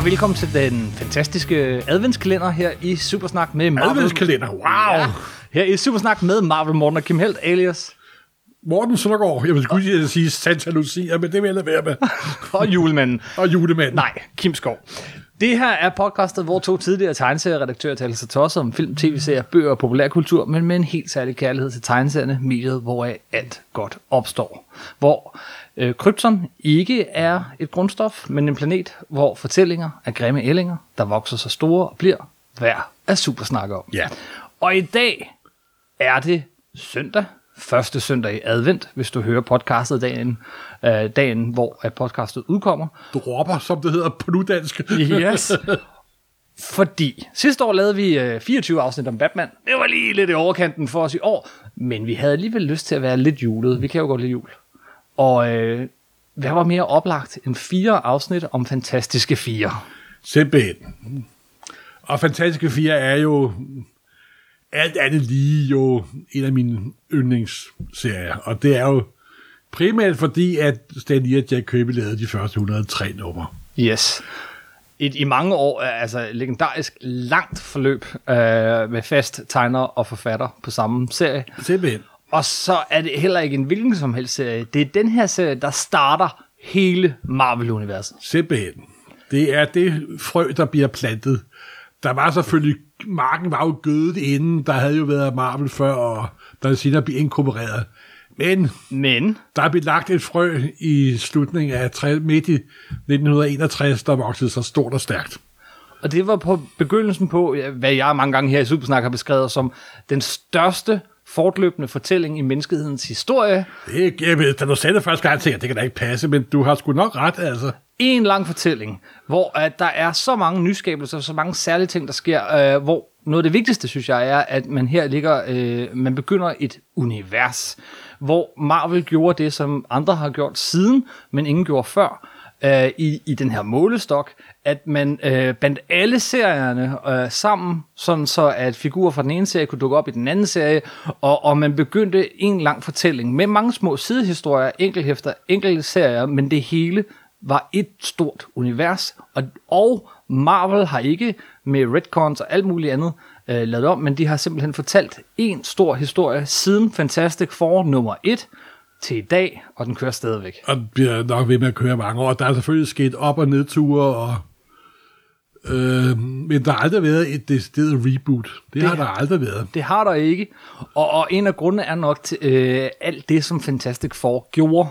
og velkommen til den fantastiske adventskalender her i Supersnak med Marvel. Adventskalender, wow! Ja, her i Supersnak med Marvel Morten og Kim Helt, alias Morten Søndergaard, jeg vil skulle sige Santa Lucia, men det vil jeg lade være med. og julemanden. Og julemanden. Nej, Kim Skov. Det her er podcastet, hvor to tidligere tegneserieredaktører taler sig tosset om film, tv-serier, bøger og populærkultur, men med en helt særlig kærlighed til tegneserierne, mediet, hvoraf alt godt opstår. Hvor øh, Krypton ikke er et grundstof, men en planet, hvor fortællinger er grimme ællinger, der vokser så store og bliver værd at supersnakke om. Ja. Og i dag er det søndag, første søndag i advent, hvis du hører podcastet dagen, øh, dagen hvor at podcastet udkommer. Dropper, som det hedder på nudansk. Yes. Fordi sidste år lavede vi øh, 24 afsnit om Batman. Det var lige lidt i overkanten for os i år, men vi havde alligevel lyst til at være lidt julet. Vi kan jo godt lide jul. Og øh, hvad var mere oplagt end fire afsnit om Fantastiske Fire? Simpelthen. Og Fantastiske 4 er jo alt andet lige jo en af mine yndlingsserier. Og det er jo primært fordi, at Stan Lee og Jack Kirby lavede de første 103 numre. Yes. Et i mange år er altså legendarisk langt forløb øh, med fast tegner og forfatter på samme serie. Simpelthen. Og så er det heller ikke en hvilken som helst serie. Det er den her serie, der starter hele Marvel-universet. Simpelthen. Det er det frø, der bliver plantet. Der var selvfølgelig, marken var jo gødet inden, der havde jo været Marvel før, og der senere blev inkorporeret. Men Men der blev lagt et frø i slutningen af midt i 1961, der voksede så stort og stærkt. Og det var på begyndelsen på, hvad jeg mange gange her i Supersnak har beskrevet som den største fortløbende fortælling i menneskehedens historie. Det, jeg da du sagde det første gang, tænkte jeg, det kan da ikke passe, men du har sgu nok ret, altså. En lang fortælling, hvor at der er så mange nyskabelser, så mange særlige ting, der sker, øh, hvor noget af det vigtigste, synes jeg, er, at man her ligger, øh, man begynder et univers, hvor Marvel gjorde det, som andre har gjort siden, men ingen gjorde før, øh, i, i den her målestok, at man øh, bandt alle serierne øh, sammen, sådan så at figurer fra den ene serie kunne dukke op i den anden serie, og, og man begyndte en lang fortælling med mange små sidehistorier, enkelthæfter, enkelte serier, men det hele var et stort univers, og, og Marvel har ikke med retcons og alt muligt andet øh, lavet om, men de har simpelthen fortalt en stor historie siden Fantastic Four nummer 1 til i dag, og den kører stadigvæk. Og bliver nok ved med at køre mange år. Der er selvfølgelig sket op- og nedture, og, øh, men der har aldrig været et decideret reboot. Det, det har der aldrig været. Det har der ikke, og, og en af grundene er nok til øh, alt det, som Fantastic Four gjorde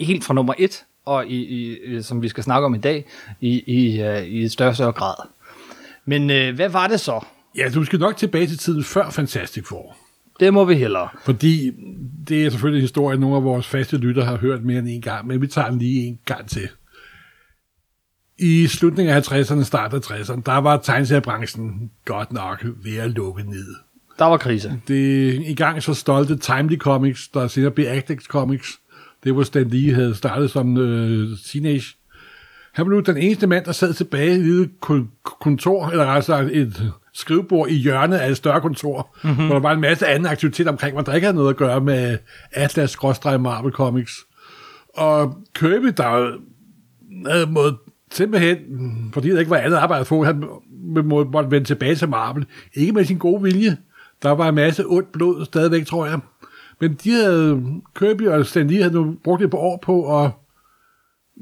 helt fra nummer 1, og i, i, som vi skal snakke om i dag, i, i, uh, i et større større grad. Men øh, hvad var det så? Ja, du skal nok tilbage til tiden før Fantastic Four. Det må vi hellere. Fordi det er selvfølgelig en historie, nogle af vores faste lytter har hørt mere end en gang, men vi tager den lige en gang til. I slutningen af 50'erne, start af 60'erne, der var tegneseriebranchen godt nok ved at lukke ned. Der var krise. Det i gang så stolte Timely Comics, der senere blev Actex Comics. Det var Stan Lee havde startet som øh, teenage. Han blev den eneste mand, der sad tilbage i et lille kon- kontor, eller sagt et skrivebord i hjørnet af et større kontor, mm-hmm. hvor der var en masse anden aktivitet omkring, hvor der ikke havde noget at gøre med Atlas Marvel Comics. Og Kirby, der havde måttet simpelthen, fordi der ikke var andet arbejde at få, han må- måtte vende tilbage til Marvel. Ikke med sin gode vilje. Der var en masse ondt blod stadigvæk, tror jeg. Men de havde, Kirby og Stan Lee havde nu brugt et par år på at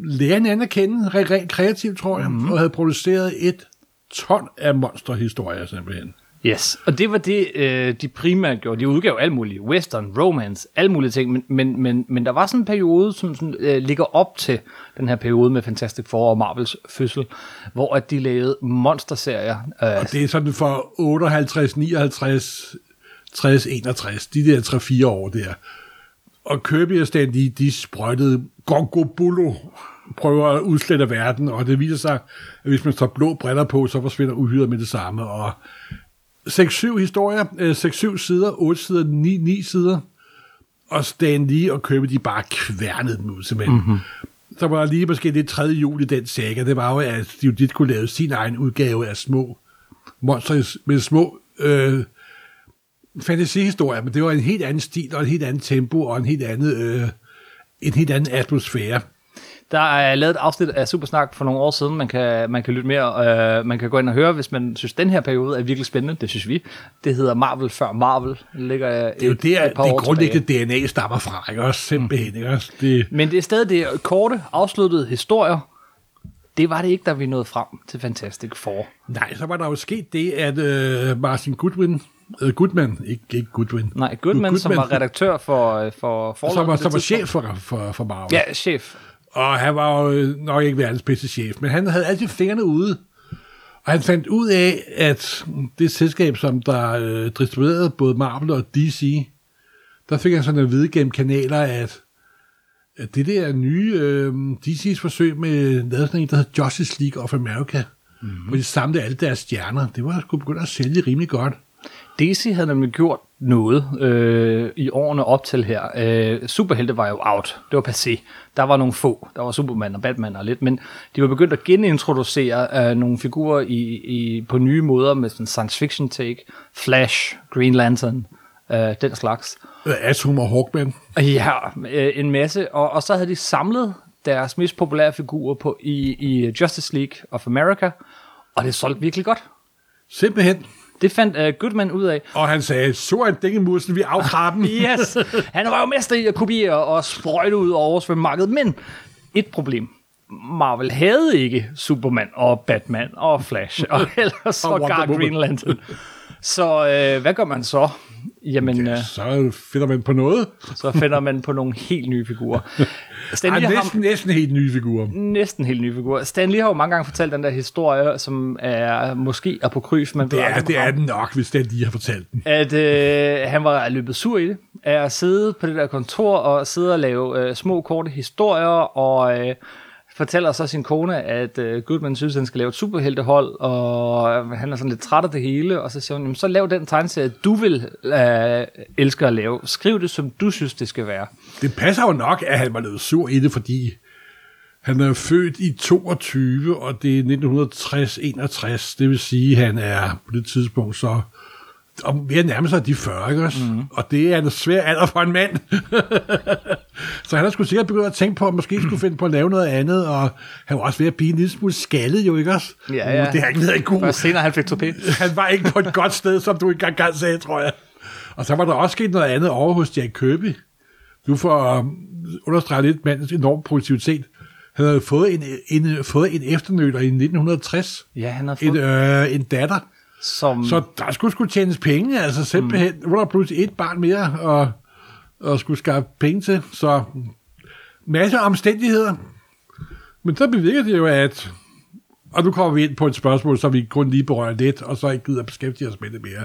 lære hinanden at kende, rent, kreativt, tror jeg, mm. og havde produceret et ton af monsterhistorier, simpelthen. Yes, og det var det, øh, de primært gjorde. De udgav alt muligt. Western, romance, alle mulige ting. Men, men, men, men der var sådan en periode, som sådan, øh, ligger op til den her periode med Fantastic Four og Marvels fødsel, hvor at de lavede monsterserier. Øh, Og det er sådan for 58, 59, 60, 61, de der 3-4 år der. Og Kirby og Stan, de, de sprøjtede Gongo Bullo prøver at udslette verden, og det viser sig, at hvis man tager blå briller på, så forsvinder uhyret med det samme. Og 6-7 historier, øh, 6-7 sider, 8 sider, 9, 9 sider, og Stan Lee og Kirby, de bare kværnede dem ud, simpelthen. Mm-hmm. Så var lige måske det tredje jul i den saga, det var jo, at de, de kunne lave sin egen udgave af små monster med små øh, fantasihistorier, men det var en helt anden stil og en helt anden tempo og en helt anden, øh, en helt anden atmosfære. Der er lavet et afsnit af Supersnak for nogle år siden, man kan, man kan lytte mere, øh, man kan gå ind og høre, hvis man synes, den her periode er virkelig spændende, det synes vi. Det hedder Marvel før Marvel. Ligger Det er jo der, det grundlæggende DNA stammer fra, ikke også? Simpelthen, ikke også? Det, Men det er stadig det korte, afsluttede historier. Det var det ikke, da vi nåede frem til Fantastic Four. nej, så var der jo sket det, at øh, Martin Goodwin, øh, Goodman, ikke, ikke Goodwin, Nej, Goodman, som var redaktør for, øh, for forlaget. som var, som var chef for, for, for Marvel. Ja, chef. Og han var jo nok ikke verdens bedste chef, men han havde altid fingrene ude. Og han fandt ud af, at det selskab, som der øh, distribuerede både Marvel og DC, der fik han sådan at vide gennem kanaler, at, at det der nye øh, DC's forsøg med lavede sådan en, der hedder Justice League of America, mm-hmm. hvor de samlede alle deres stjerner, det var sgu begyndt at sælge rimelig godt. DC havde nemlig gjort noget øh, i årene op til her. Øh, superhelte var jo out. Det var passé. Der var nogle få. Der var Superman og Batman og lidt. Men de var begyndt at genintroducere øh, nogle figurer i, i, på nye måder med sådan science fiction take. Flash, Green Lantern, øh, den slags. Øh, Atom og Hawkman. Ja, øh, en masse. Og, og så havde de samlet deres mest populære figurer på i, i Justice League of America. Og det solgte virkelig godt. Simpelthen. Det fandt uh, Goodman ud af. Og han sagde, så en dingemursen, vi afkrar dem. Yes, han var jo mester i at kopiere og sprøjte ud over svømmemarkedet, men et problem. Marvel havde ikke Superman og Batman og Flash, og ellers gar Woman. Green Lantern. Så øh, hvad gør man så? Jamen, øh, Så finder man på noget. så finder man på nogle helt nye figurer. Stan Ej, Lee har næsten, næsten helt nye figurer. næsten helt nye figurer. Stan Lee har jo mange gange fortalt den der historie, som er måske apokryf, men Det er, det er den nok, hvis den lige har fortalt den. at øh, han var løbet sur i det, at sidde på det der kontor og sidde og lave øh, små, korte historier, og øh, fortæller så sin kone, at øh, Goodman synes, at han skal lave et superheltehold, og han er sådan lidt træt af det hele, og så siger hun, Jamen, så lav den tegneserie, du vil øh, elske at lave. Skriv det, som du synes, det skal være. Det passer jo nok, at han var lidt sur i det, fordi han er født i 22, og det er 1960-61. Det vil sige, at han er på det tidspunkt så og ved at nærme sig de 40, ikke også? Mm. Og det er en svær alder for en mand. så han har sgu sikkert begyndt at tænke på, at måske skulle finde på at lave noget andet, og han var også ved at blive en lille smule skaldet jo, ikke også? Ja, ja. Uh, det har ikke været god. Først senere han fik topé. han var ikke på et godt sted, som du engang gang sagde, tror jeg. Og så var der også sket noget andet over hos Jack Kirby. Du får um, understrege lidt mandens enorme produktivitet. Han havde fået en, en, fået en efternøler i 1960. Ja, han har En, fået, øh, en datter. Som... Så der skulle skulle tjenes penge, altså simpelthen. Mm. var der pludselig et barn mere, og, og skulle skaffe penge til. Så masse omstændigheder. Men så bevirker det jo, at... Og nu kommer vi ind på et spørgsmål, som vi kun lige berører lidt, og så ikke gider beskæftige os med det mere.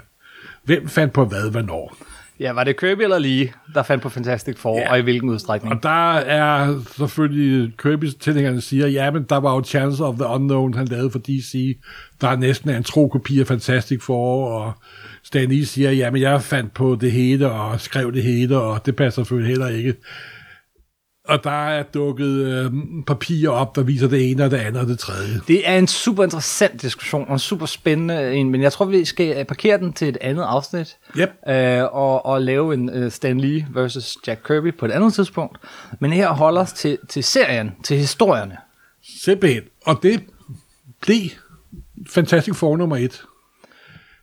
Hvem fandt på hvad, hvornår? Ja, var det Kirby eller Lee, der fandt på Fantastic Four, Ja. og i hvilken udstrækning? Og der er selvfølgelig Kirby's tilhængerne siger, ja, men der var jo Chance of the Unknown, han lavede for DC. Der er næsten en tro kopi af Fantastic Four, og Stan Lee siger, ja, men jeg fandt på det hele, og skrev det hele, og det passer selvfølgelig heller ikke. Og der er dukket øh, papirer op, der viser det ene og det andet og det tredje. Det er en super interessant diskussion, og en super spændende en, men jeg tror, vi skal parkere den til et andet afsnit, Yep. øh, og, og lave en uh, Stan Lee versus Jack Kirby på et andet tidspunkt. Men her holder os til, til serien, til historierne. Simpelthen. Og det blev Fantastic Four nummer et.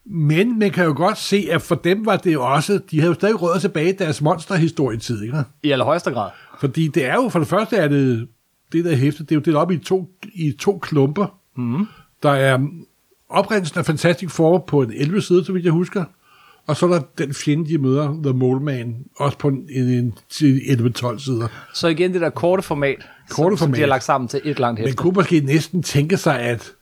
Men man kan jo godt se, at for dem var det jo også, de havde jo stadig rødder tilbage i deres monsterhistorietid, ikke? I allerhøjeste grad. Fordi det er jo, for det første er det, det der hæfte, det er jo delt op i to, i to klumper. Mm. Der er oprindelsen af Fantastic Four på en 11 side, så vidt jeg husker. Og så er der den fjende, de møder, The Mole Man, også på en, en, en 11-12 sider. Så igen det der korte format, Korte som, som de format. har lagt sammen til et langt Man hæfte. kunne måske næsten tænke sig, at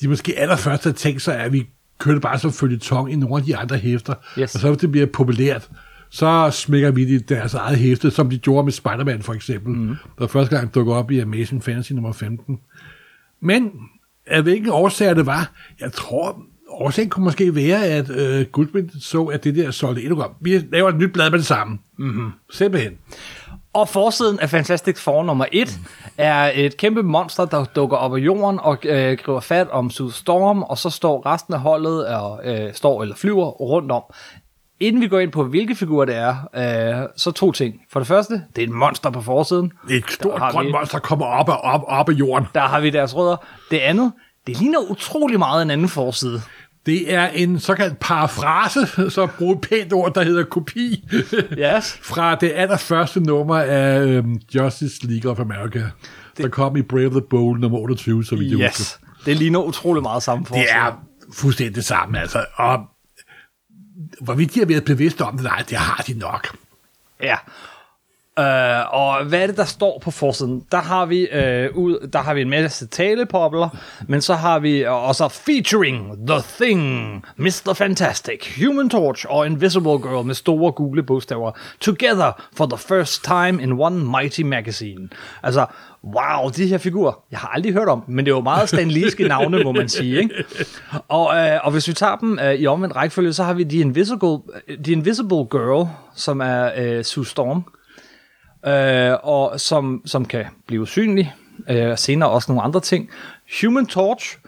de måske allerførst har tænkt sig, at vi kørte bare som følgetong i nogle af de andre hæfter. Yes. Og så hvis det bliver populært, så smækker vi det deres eget hæfte, som de gjorde med Spider-Man for eksempel, mm. der første gang dukkede op i Amazing Fantasy nummer 15. Men af hvilken årsager det var, jeg tror, årsagen kunne måske være, at øh, Goodwin så, at det der solgte endnu godt. Vi laver et nyt blad med det samme. Mm-hmm. Simpelthen. Og forsiden af Fantastic Four nummer 1 er et kæmpe monster, der dukker op af jorden og øh, griber fat om Sue Storm, og så står resten af holdet og, øh, står eller flyver rundt om. inden vi går ind på, hvilke figurer det er, øh, så to ting. For det første, det er et monster på forsiden. Et stort grønt vi- monster kommer op af, op, op af jorden. Der har vi deres rødder. Det andet, det ligner utrolig meget en anden forside. Det er en såkaldt parafrase, så bruge et pænt ord, der hedder kopi, Yes. fra det allerførste nummer af øhm, Justice League of America, der kom i Brave the Bold nummer 28, så vidt jeg husker. Yes. Det ligner utrolig meget samme forside. Det er fuldstændig det samme, altså. Og hvorvidt de har været bevidste om det, nej, det har de nok. Ja. Øh, og hvad er det, der står på forsiden? Der har vi, uh, ud, der har vi en masse talepobler, men så har vi øh, uh, også featuring The Thing, Mr. Fantastic, Human Torch og Invisible Girl med store gule bogstaver. Together for the first time in one mighty magazine. Altså, wow, de her figurer, jeg har aldrig hørt om, men det er jo meget stanliske navne, må man sige. Ikke? Og, øh, og hvis vi tager dem øh, i omvendt rækkefølge, så har vi The Invisible, øh, The Invisible Girl, som er øh, Sue Storm, øh, og som, som kan blive usynlig. Øh, senere også nogle andre ting. Human Torch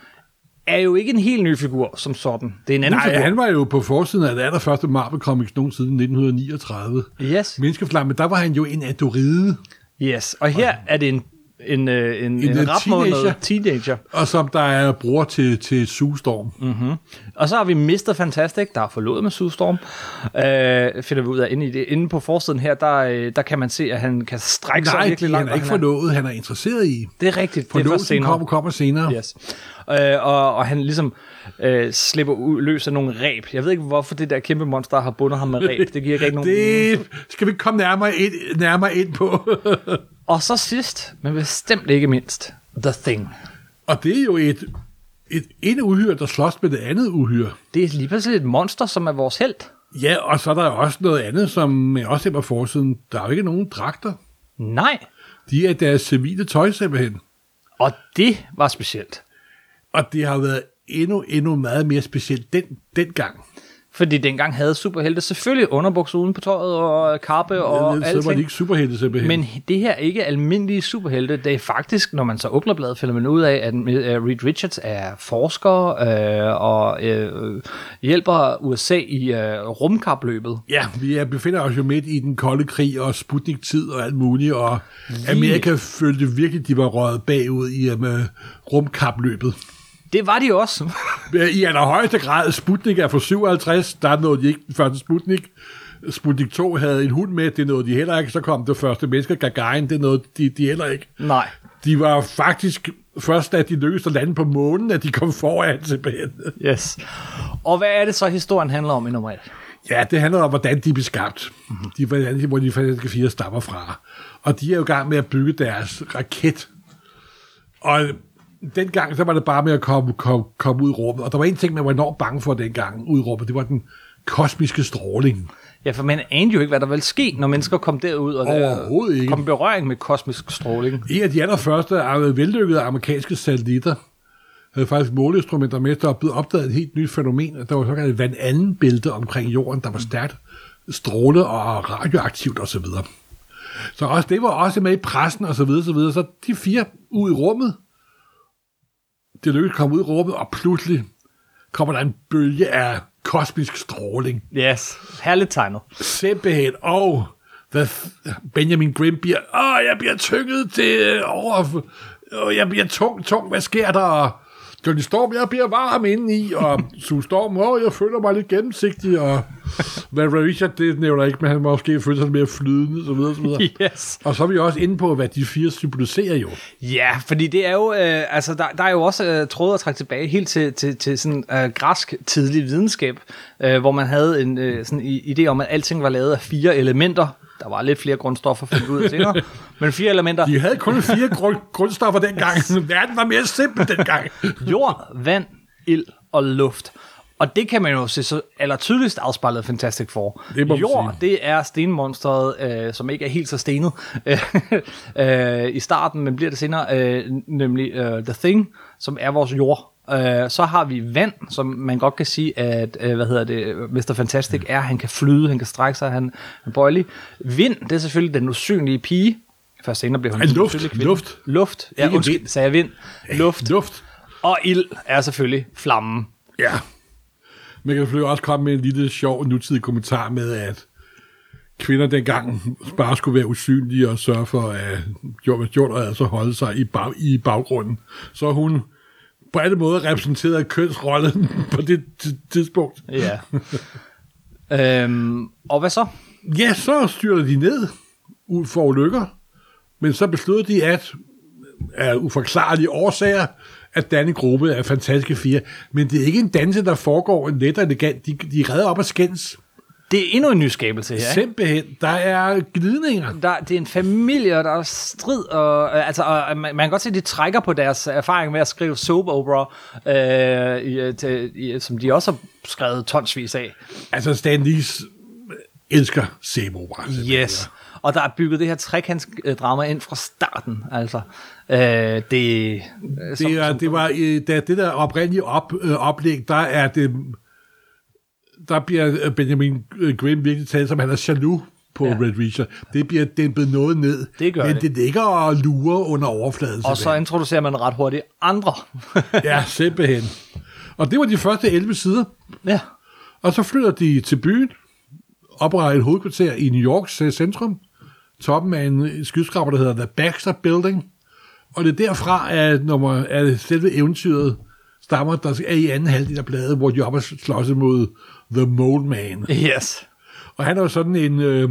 er jo ikke en helt ny figur som sådan. Det er en anden Nej, figur. han var jo på forsiden af det allerførste Marvel Comics nogensinde i 1939. Yes, Menneskeflamme, der var han jo en andoride, yes. Og her er det en, en, øh, en, en, En en teenager. teenager. og som der er bror til, til Sue Storm. Mm. Og så har vi Mr. Fantastic, der er forlovet med Sue Storm. Øh, finder vi ud af inde, i det. inde på forsiden her, der, øh, der kan man se, at han kan strække sig Nej, virkelig han langt. er og ikke forlovet, han er interesseret i. Det er rigtigt. Det er Forlovelsen senere. kommer, kommer senere. Yes. Øh, og, og han ligesom øh, slipper ud, løs af nogle ræb. Jeg ved ikke, hvorfor det der kæmpe monster har bundet ham med ræb. Det giver ikke nogen Det skal vi ikke komme nærmere ind, nærmere ind på. Og så sidst, men bestemt ikke mindst, The Thing. og det er jo et, et ene uhyre, der slås med det andet uhyre. Det er lige pludselig et monster, som er vores held. Ja, og så er der også noget andet, som jeg også ser på forsiden. Der er jo ikke nogen dragter. Nej, De er deres civile tøj simpelthen. og det var specielt. Og det har været endnu, endnu meget mere specielt den, dengang. Fordi dengang havde superhelte selvfølgelig underbukser uden på tøjet og kappe og Og så var de ikke superhelte simpelthen. Men det her er ikke almindelige superhelte. Det er faktisk, når man så åbner bladet, finder man ud af, at uh, Reed Richards er forsker øh, og øh, hjælper USA i øh, rumkapløbet. Ja, vi er, befinder os jo midt i den kolde krig og Sputnik-tid og alt muligt, og Amerika følte virkelig, de var røget bagud i um, rumkapløbet. Det var de også. I allerhøjeste grad, Sputnik er fra 57, der nåede de ikke den første Sputnik. Sputnik 2 havde en hund med, det nåede de heller ikke. Så kom det første menneske, Gagarin, det nåede de, de heller ikke. Nej. De var faktisk først, da de lykkedes at lande på månen, at de kom foran simpelthen. Yes. Og hvad er det så, historien handler om i nummer 1? Ja, det handler om, hvordan de blev skabt. De, hvordan de, hvor de fantastiske fire stammer fra. Og de er jo i gang med at bygge deres raket. Og dengang, så var det bare med at komme, komme, komme ud i rummet. Og der var en ting, man var enormt bange for dengang ud i rummet. Det var den kosmiske stråling. Ja, for man anede jo ikke, hvad der ville ske, når mennesker kom derud og der ikke. kom berøring med kosmisk stråling. En af de allerførste vellykkede amerikanske satellitter havde faktisk måleinstrumenter med, der blev opdaget et helt nyt fænomen. Der var såkaldt et vand anden bælte omkring jorden, der var stærkt stråle og radioaktivt osv. Så, videre. så også, det var også med i pressen og så videre, så videre. Så de fire ud i rummet, det lykkedes at komme ud i rummet, og pludselig kommer der en bølge af kosmisk stråling. Yes, herligt tegnet. Simpelthen. Og hvad Benjamin Grimm bliver, åh, jeg bliver tynget til øh, over, og jeg bliver tung, tung, hvad sker der? Johnny Storm, jeg bliver varm indeni, og Sue Storm, åh, jeg føler mig lidt gennemsigtig, og hvad Richard, det nævner ikke, men han måske føler sig mere flydende, så videre, så videre. Yes. Og så er vi også inde på, hvad de fire symboliserer jo. Ja, fordi det er jo, øh, altså der, der er jo også øh, tråde at trække tilbage helt til, til, til sådan øh, græsk tidlig videnskab, øh, hvor man havde en øh, sådan idé om, at alting var lavet af fire elementer. Der var lidt flere grundstoffer fundet ud af senere, men fire elementer. De havde kun fire grund, grundstoffer dengang. Verden var mere simpel dengang. Jord, vand, ild og luft. Og det kan man jo se så aller tydeligst afspejlet af Fantastic Four. Det må Jord, sige. det er stenmonstret, øh, som ikke er helt så stenet øh, i starten, men bliver det senere, øh, nemlig øh, The Thing, som er vores jord. Øh, så har vi vand, som man godt kan sige, at øh, hvad hedder det, Mr. Fantastic er, han kan flyde, han kan strække sig, han er bøjelig. Vind, det er selvfølgelig den usynlige pige. Først senere bliver hun Ej, luft, kvinde. luft. Luft, ja, Ikke undskyld, vind. sagde jeg vind. Luft. Luft. Og ild er selvfølgelig flammen. Ja. Man kan selvfølgelig også komme med en lille sjov nutidig kommentar med, at kvinder dengang bare skulle være usynlige og sørge for, at Jordan altså holde sig i, bag, i baggrunden. Så hun på alle måder repræsenterede kønsrollen på det tidspunkt. Ja. øhm, og hvad så? Ja, så styrte de ned ud for ulykker, men så besluttede de, at af uforklarlige årsager, at danne gruppe af fantastiske fire. Men det er ikke en danse, der foregår let og elegant. De, de redder op og skændes. Det er endnu en nyskabelse her, ikke? Simpelthen. Der er glidninger. Der, det er en familie, og der er strid, og, øh, altså, og man, man kan godt se, at de trækker på deres erfaring med at skrive soap opera, øh, i, til, i, som de også har skrevet tonsvis af. Altså, Stan Lees elsker soap opera. Yes. Og der er bygget det her trekantsdrama ind fra starten, altså. Øh, det, det, som, er, det var da det der oprindelige op, øh, oplæg, der er det der bliver Benjamin Grimm virkelig talt som, han er jaloux på ja. Red Reacher. Det bliver dæmpet noget ned. Det gør men det. det ligger og lurer under overfladen. Og så introducerer man ret hurtigt andre. ja, simpelthen. Og det var de første 11 sider. Ja. Og så flytter de til byen, opretter et hovedkvarter i New Yorks centrum, toppen af en skyskraber, der hedder The Baxter Building. Og det er derfra, at, nummer, at selve eventyret stammer, der er i anden halvdel af bladet, hvor og slås mod The Mole Man. Yes. Og han er jo sådan en, øh,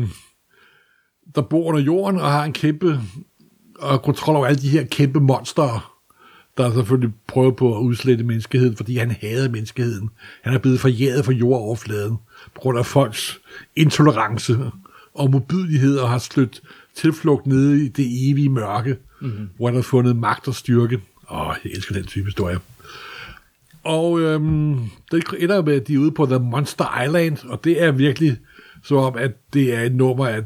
der bor under jorden og har en kæmpe og kontrol over alle de her kæmpe monster, der selvfølgelig prøver på at udslette menneskeheden, fordi han hader menneskeheden. Han er blevet forjæret fra jordoverfladen på grund af folks intolerance og mobillighed og har slødt tilflugt nede i det evige mørke, mm-hmm. hvor han har fundet magt og styrke. Åh, jeg elsker den type historie. Og øhm, det ender med, at de er ude på The Monster Island, og det er virkelig så om, at det er et nummer af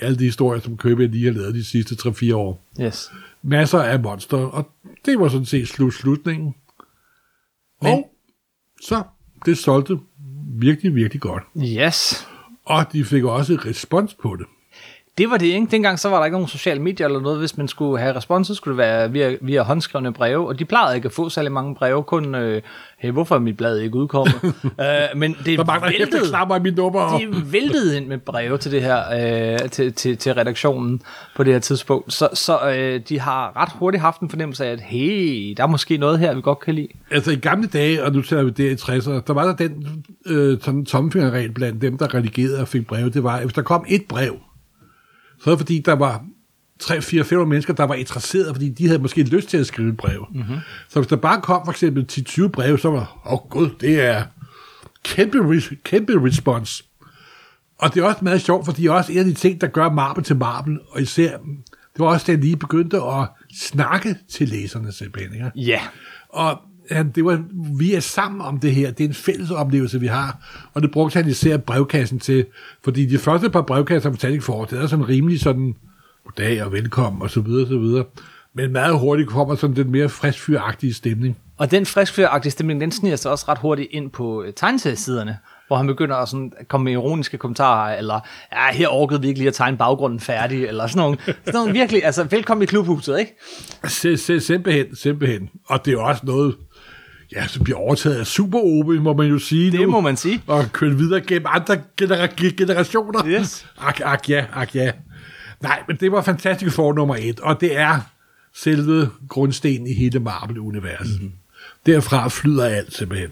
alle de historier, som Købe lige har lavet de sidste 3-4 år. Yes. Masser af monster, og det var sådan set slut slutningen. Men. Og så, det solgte virkelig, virkelig godt. Yes. Og de fik også respons på det. Det var det, ikke? Dengang så var der ikke nogen sociale medier eller noget. Hvis man skulle have respons, så skulle det være via, via håndskrevne breve. Og de plejede ikke at få særlig mange breve. Kun, øh, hey, hvorfor er mit blad ikke udkommet? uh, men det der væltede, klapper i min nummer. De væltede ind med breve til det her, øh, til, til, til redaktionen på det her tidspunkt. Så, så øh, de har ret hurtigt haft en fornemmelse af, at hey, der er måske noget her, vi godt kan lide. Altså i gamle dage, og nu taler vi det i 60'erne, der var der den øh, tomfingerregel blandt dem, der redigerede og fik breve. Det var, at hvis der kom et brev, så er det fordi, der var 3, 4, 5 mennesker, der var interesserede, fordi de havde måske lyst til at skrive et brev. Mm-hmm. Så hvis der bare kom for eksempel 10-20 breve, så var åh oh, gud, det er kæmpe, kæmpe respons. Og det er også meget sjovt, fordi det er også en af de ting, der gør Marvel til Marvel, og især, det var også, da lige begyndte at snakke til læserne simpelthen. Ikke? Ja. Yeah. Og han, det var, vi er sammen om det her. Det er en fælles oplevelse, vi har. Og det brugte han især brevkassen til. Fordi de første par brevkasser Tanning for, det er sådan rimelig sådan, goddag og velkommen, og så videre, og så videre. Men meget hurtigt kommer sådan den mere friskfyragtige stemning. Og den friskfyragtige stemning, den sniger sig også ret hurtigt ind på øh, tegneseriesiderne, hvor han begynder at sådan komme med ironiske kommentarer, eller ja, her orkede vi ikke lige at tegne baggrunden færdig, eller sådan nogle, sådan nogle virkelig, altså velkommen i klubhuset, ikke? Se, se, simpelthen, simpelthen. Og det er også noget, ja, så bliver overtaget af Super Opel, må man jo sige Det nu, må man sige. og kørt videre gennem andre genera- generationer. Yes. Ak, ak ja, ak ja. Nej, men det var fantastisk for nummer et, og det er selve grundstenen i hele Marvel-universet. Mm-hmm. Derfra flyder alt simpelthen.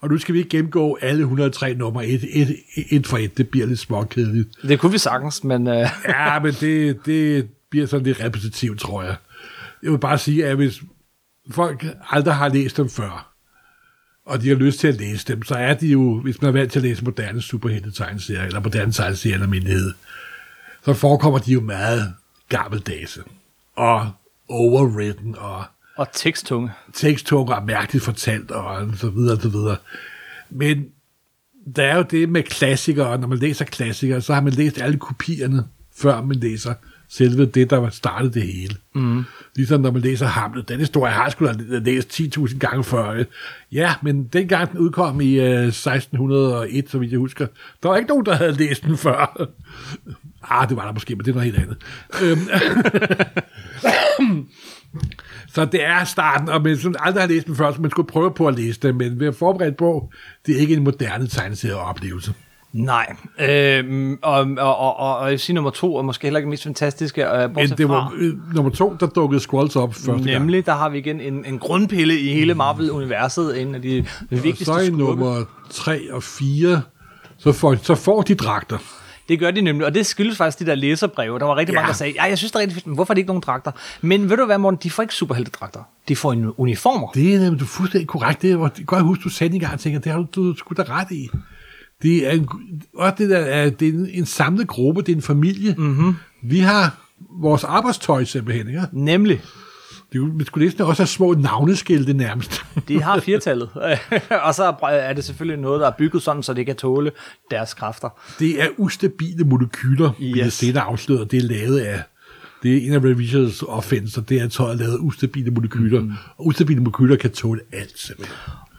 Og nu skal vi ikke gennemgå alle 103 nummer et, et, et for et. Det bliver lidt småkedeligt. Det kunne vi sagtens, men... Uh... ja, men det, det bliver sådan lidt repetitivt, tror jeg. Jeg vil bare sige, at hvis folk aldrig har læst dem før, og de har lyst til at læse dem, så er de jo, hvis man er vant til at læse moderne superhelte-tegneserier, eller moderne tegneserier eller almindelighed, så forekommer de jo meget gammeldags og overwritten og og teksttunge. Teksttunge og mærkeligt fortalt og så videre og så videre. Men der er jo det med klassikere, og når man læser klassikere, så har man læst alle kopierne, før man læser selve det, der startede det hele. Mm. Ligesom når man læser Hamlet. Den historie har jeg sgu da læst 10.000 gange før. Ja, men dengang den udkom i uh, 1601, så vidt jeg husker, der var ikke nogen, der havde læst den før. Ah, det var der måske, men det er noget helt andet. Øhm, så det er starten, og man sådan aldrig har læst den før, så man skulle prøve på at læse det, men ved at forberede på, det er ikke en moderne tegneserieoplevelse. Nej, øhm, og, og, og, og, og jeg vil sige nummer to, og måske heller ikke mest fantastiske, øh, bortset det fra, var øh, nummer to, der dukkede Squalls op første gang. nemlig, der har vi igen en, en grundpille i hele Marvel-universet, en af de Og vigtigste så i nummer 3 og 4, så får, så får de dragter. Det gør de nemlig, og det skyldes faktisk de der læserbreve. Der var rigtig Ja. mange, der sagde, ja, jeg synes, det er rigtig fedt, men hvorfor er det ikke nogen dragter? Men ved du hvad, Morten, de får ikke superheltedragter. De får en uniformer. Det er nemlig du er fuldstændig korrekt. Det er kan godt huske, du sagde det engang, og tænker, det har du, du sgu da ret i. Det er, en, også det der, er, det er en, en samlet gruppe, det er en familie. Mm-hmm. Vi har vores arbejdstøj simpelthen, ikke? Nemlig, Det, skulle næsten også have små navneskilte nærmest. de har firtallet. og så er det selvfølgelig noget, der er bygget sådan, så det kan tåle deres kræfter. Det er ustabile molekyler, yes. Yes. senere afsløret. Det er lavet af det er en af Revisions offenser, det er, tøjet lavet ustabile molekyler. Mm. Og ustabile molekyler kan tåle alt, simpelthen.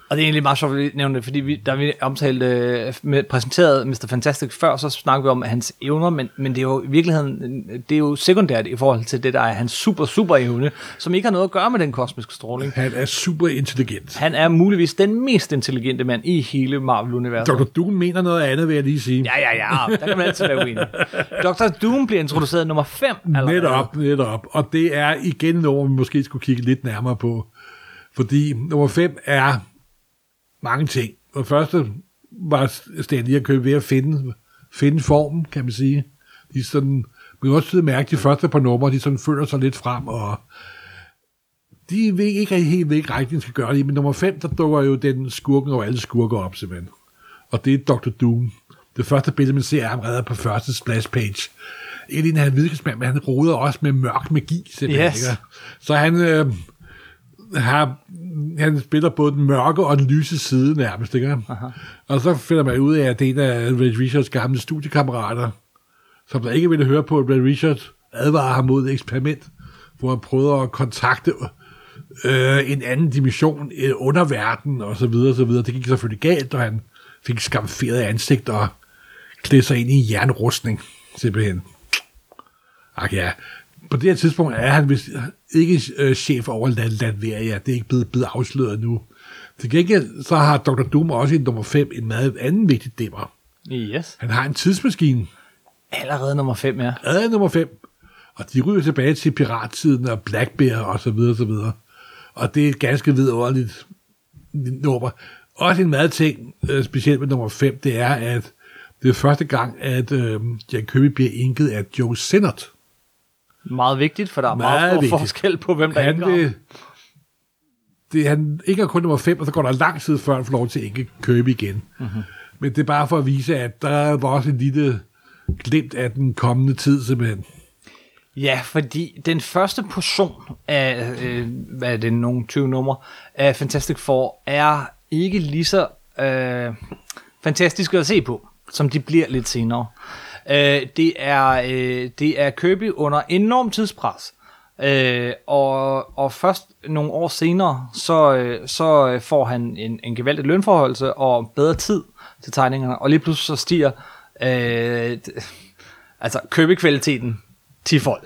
Og det er egentlig meget sjovt, at vi nævner det, fordi vi, da vi omtalte, øh, med, præsenterede Mr. Fantastic før, så snakkede vi om hans evner, men, men det er jo i virkeligheden, det er jo sekundært i forhold til det, der er hans super, super evne, som ikke har noget at gøre med den kosmiske stråling. Han er super intelligent. Han er muligvis den mest intelligente mand i hele Marvel-universet. Dr. Doom mener noget andet, vil jeg lige sige. Ja, ja, ja, der kan man altid være uenig. Dr. Doom bliver introduceret nummer 5 allerede. Netop, netop. Og det er igen noget, vi måske skulle kigge lidt nærmere på. Fordi nummer 5 er mange ting. Og første var Stan Lee at købe ved at finde, finde formen, kan man sige. De sådan, man kan også mærke, de første par numre, de sådan føler sig lidt frem, og de ved ikke helt, hvilken retning de skal gøre det men nummer 5, der dukker jo den skurken over alle skurker op, simpelthen. Og det er Dr. Doom. Det første billede, man ser, er ham redder på første splash page. Ikke lige, han er men han roder også med mørk magi, simpelthen. Yes. Ikke? Så han, øh, har, han spiller både den mørke og den lyse side nærmest, ikke? Aha. Og så finder man ud af, at det er en af Red Richards gamle studiekammerater, som der ikke ville høre på, at Red Richards advarer ham mod et eksperiment, hvor han prøvede at kontakte øh, en anden dimension, en underverden og så videre, og så videre. Det gik selvfølgelig galt, og han fik skamferet ansigt og klædte sig ind i en jernrustning, simpelthen. Ach ja, på det her tidspunkt er han vist ikke øh, chef over Land Landveria. Det er ikke blevet, blevet afsløret nu. Til gengæld så har Dr. Doom også i nummer 5 en meget anden vigtig dimmer. Yes. Han har en tidsmaskine. Allerede nummer 5, ja. Ad nummer 5. Og de ryger tilbage til pirattiden og Black Bear og så videre, så videre. Og det er et ganske vidunderligt nummer. Også en meget ting, øh, specielt med nummer 5, det er, at det er første gang, at øh, Jack Kirby bliver inket af Joe Sinnott. Meget vigtigt, for der er meget, Meget stor vigtigt. forskel på, hvem der han indgår. vil, det, han ikke er kun nummer 5, og så går der lang tid, før han får lov til at ikke købe igen. Mhm. Mm-hmm. Men det er bare for at vise, at der var også en lille glimt af den kommende tid, simpelthen. Ja, fordi den første portion af, øh, hvad er det, nogle 20 numre af Fantastic Four, er ikke lige så øh, fantastiske at se på, som de bliver lidt senere. Øh, det, er, øh, det er Kirby under enorm tidspres. Øh, og, og først nogle år senere, så, øh, så får han en, en gevaldig lønforholdelse og bedre tid til tegningerne, og lige pludselig så stiger øh, altså købekvaliteten tifold.